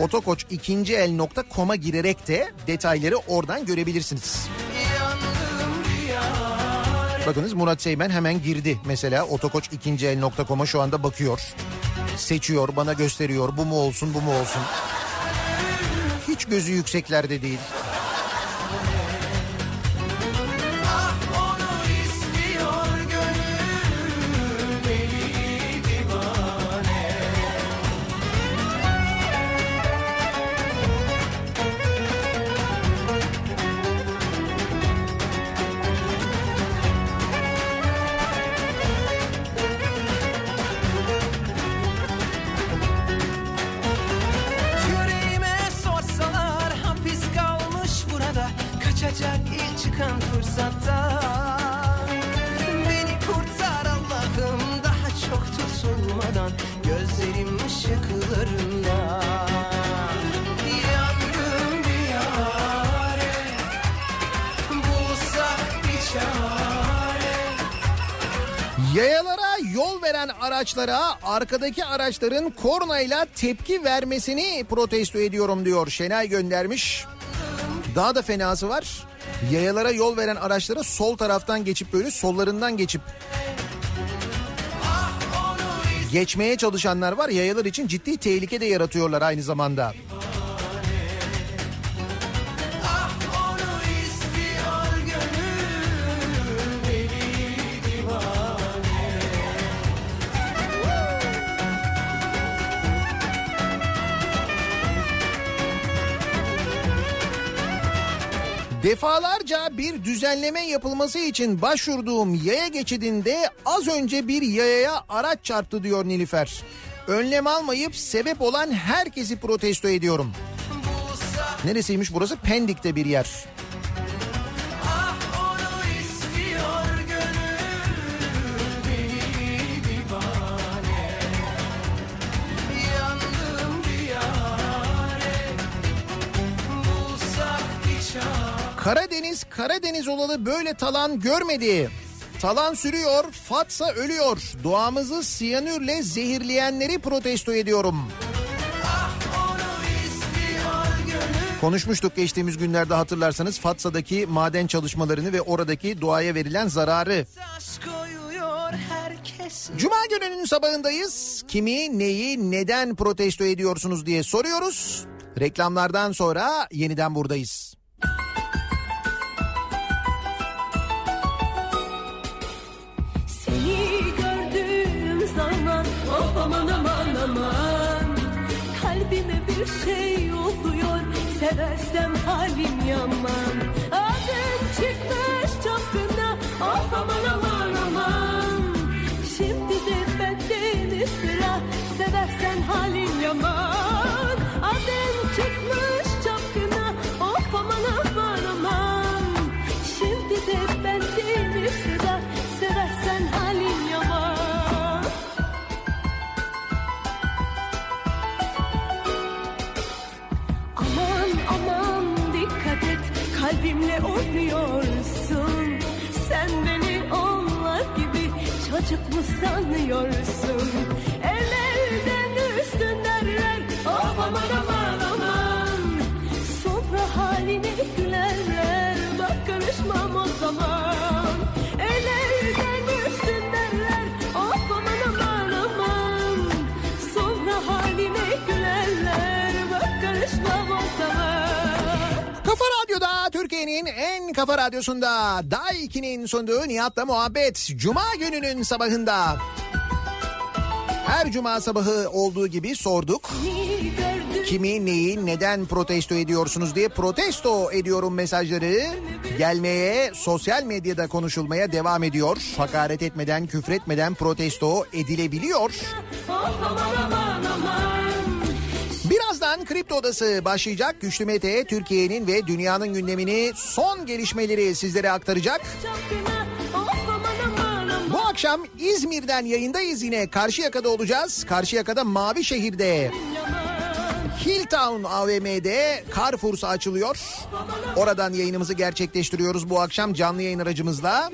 otokoç2el.com'a girerek de detayları oradan görebilirsiniz. Bakınız Murat Seymen hemen girdi mesela otokoç2el.com'a şu anda bakıyor. Seçiyor, bana gösteriyor bu mu olsun bu mu olsun. Hiç gözü yükseklerde değil. Arkadaki araçların kornayla tepki vermesini protesto ediyorum diyor Şenay göndermiş. Daha da fenası var. Yayalara yol veren araçlara sol taraftan geçip böyle sollarından geçip geçmeye çalışanlar var. Yayalar için ciddi tehlike de yaratıyorlar aynı zamanda. Defalarca bir düzenleme yapılması için başvurduğum yaya geçidinde az önce bir yayaya araç çarptı diyor Nilüfer. Önlem almayıp sebep olan herkesi protesto ediyorum. Neresiymiş burası? Pendik'te bir yer. Karadeniz Karadeniz olalı böyle talan görmedi. Talan sürüyor, Fatsa ölüyor. Doğamızı siyanürle zehirleyenleri protesto ediyorum. Konuşmuştuk geçtiğimiz günlerde hatırlarsanız Fatsa'daki maden çalışmalarını ve oradaki doğaya verilen zararı. Cuma gününün sabahındayız. Kimi, neyi, neden protesto ediyorsunuz diye soruyoruz. Reklamlardan sonra yeniden buradayız. Seversem halim yaman. Adın çıkmış çapkına of aman aman aman. Şimdi de benden sıra seversen halim yaman kalbimle oynuyorsun. Sen beni onlar gibi çocuk mu sanıyorsun? El elden üstün derler of aman aman aman. Sonra haline gülerler. Bak karışmam o zaman Türkiye'nin en kafa radyosunda Daiki'nin sunduğu Nihat'la muhabbet Cuma gününün sabahında her cuma sabahı olduğu gibi sorduk. Kimi, neyi, neden protesto ediyorsunuz diye protesto ediyorum mesajları gelmeye, sosyal medyada konuşulmaya devam ediyor. Hakaret etmeden, küfretmeden protesto edilebiliyor. Birazdan Kripto Odası başlayacak. Güçlü Mete Türkiye'nin ve dünyanın gündemini son gelişmeleri sizlere aktaracak. Bu akşam İzmir'den yayındayız yine. Karşıyaka'da olacağız. Karşıyaka'da Mavi Şehir'de. Hilltown AVM'de Carrefour'sa açılıyor. Oradan yayınımızı gerçekleştiriyoruz bu akşam canlı yayın aracımızla.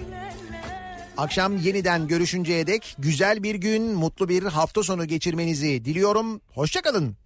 Akşam yeniden görüşünceye dek güzel bir gün, mutlu bir hafta sonu geçirmenizi diliyorum. Hoşçakalın.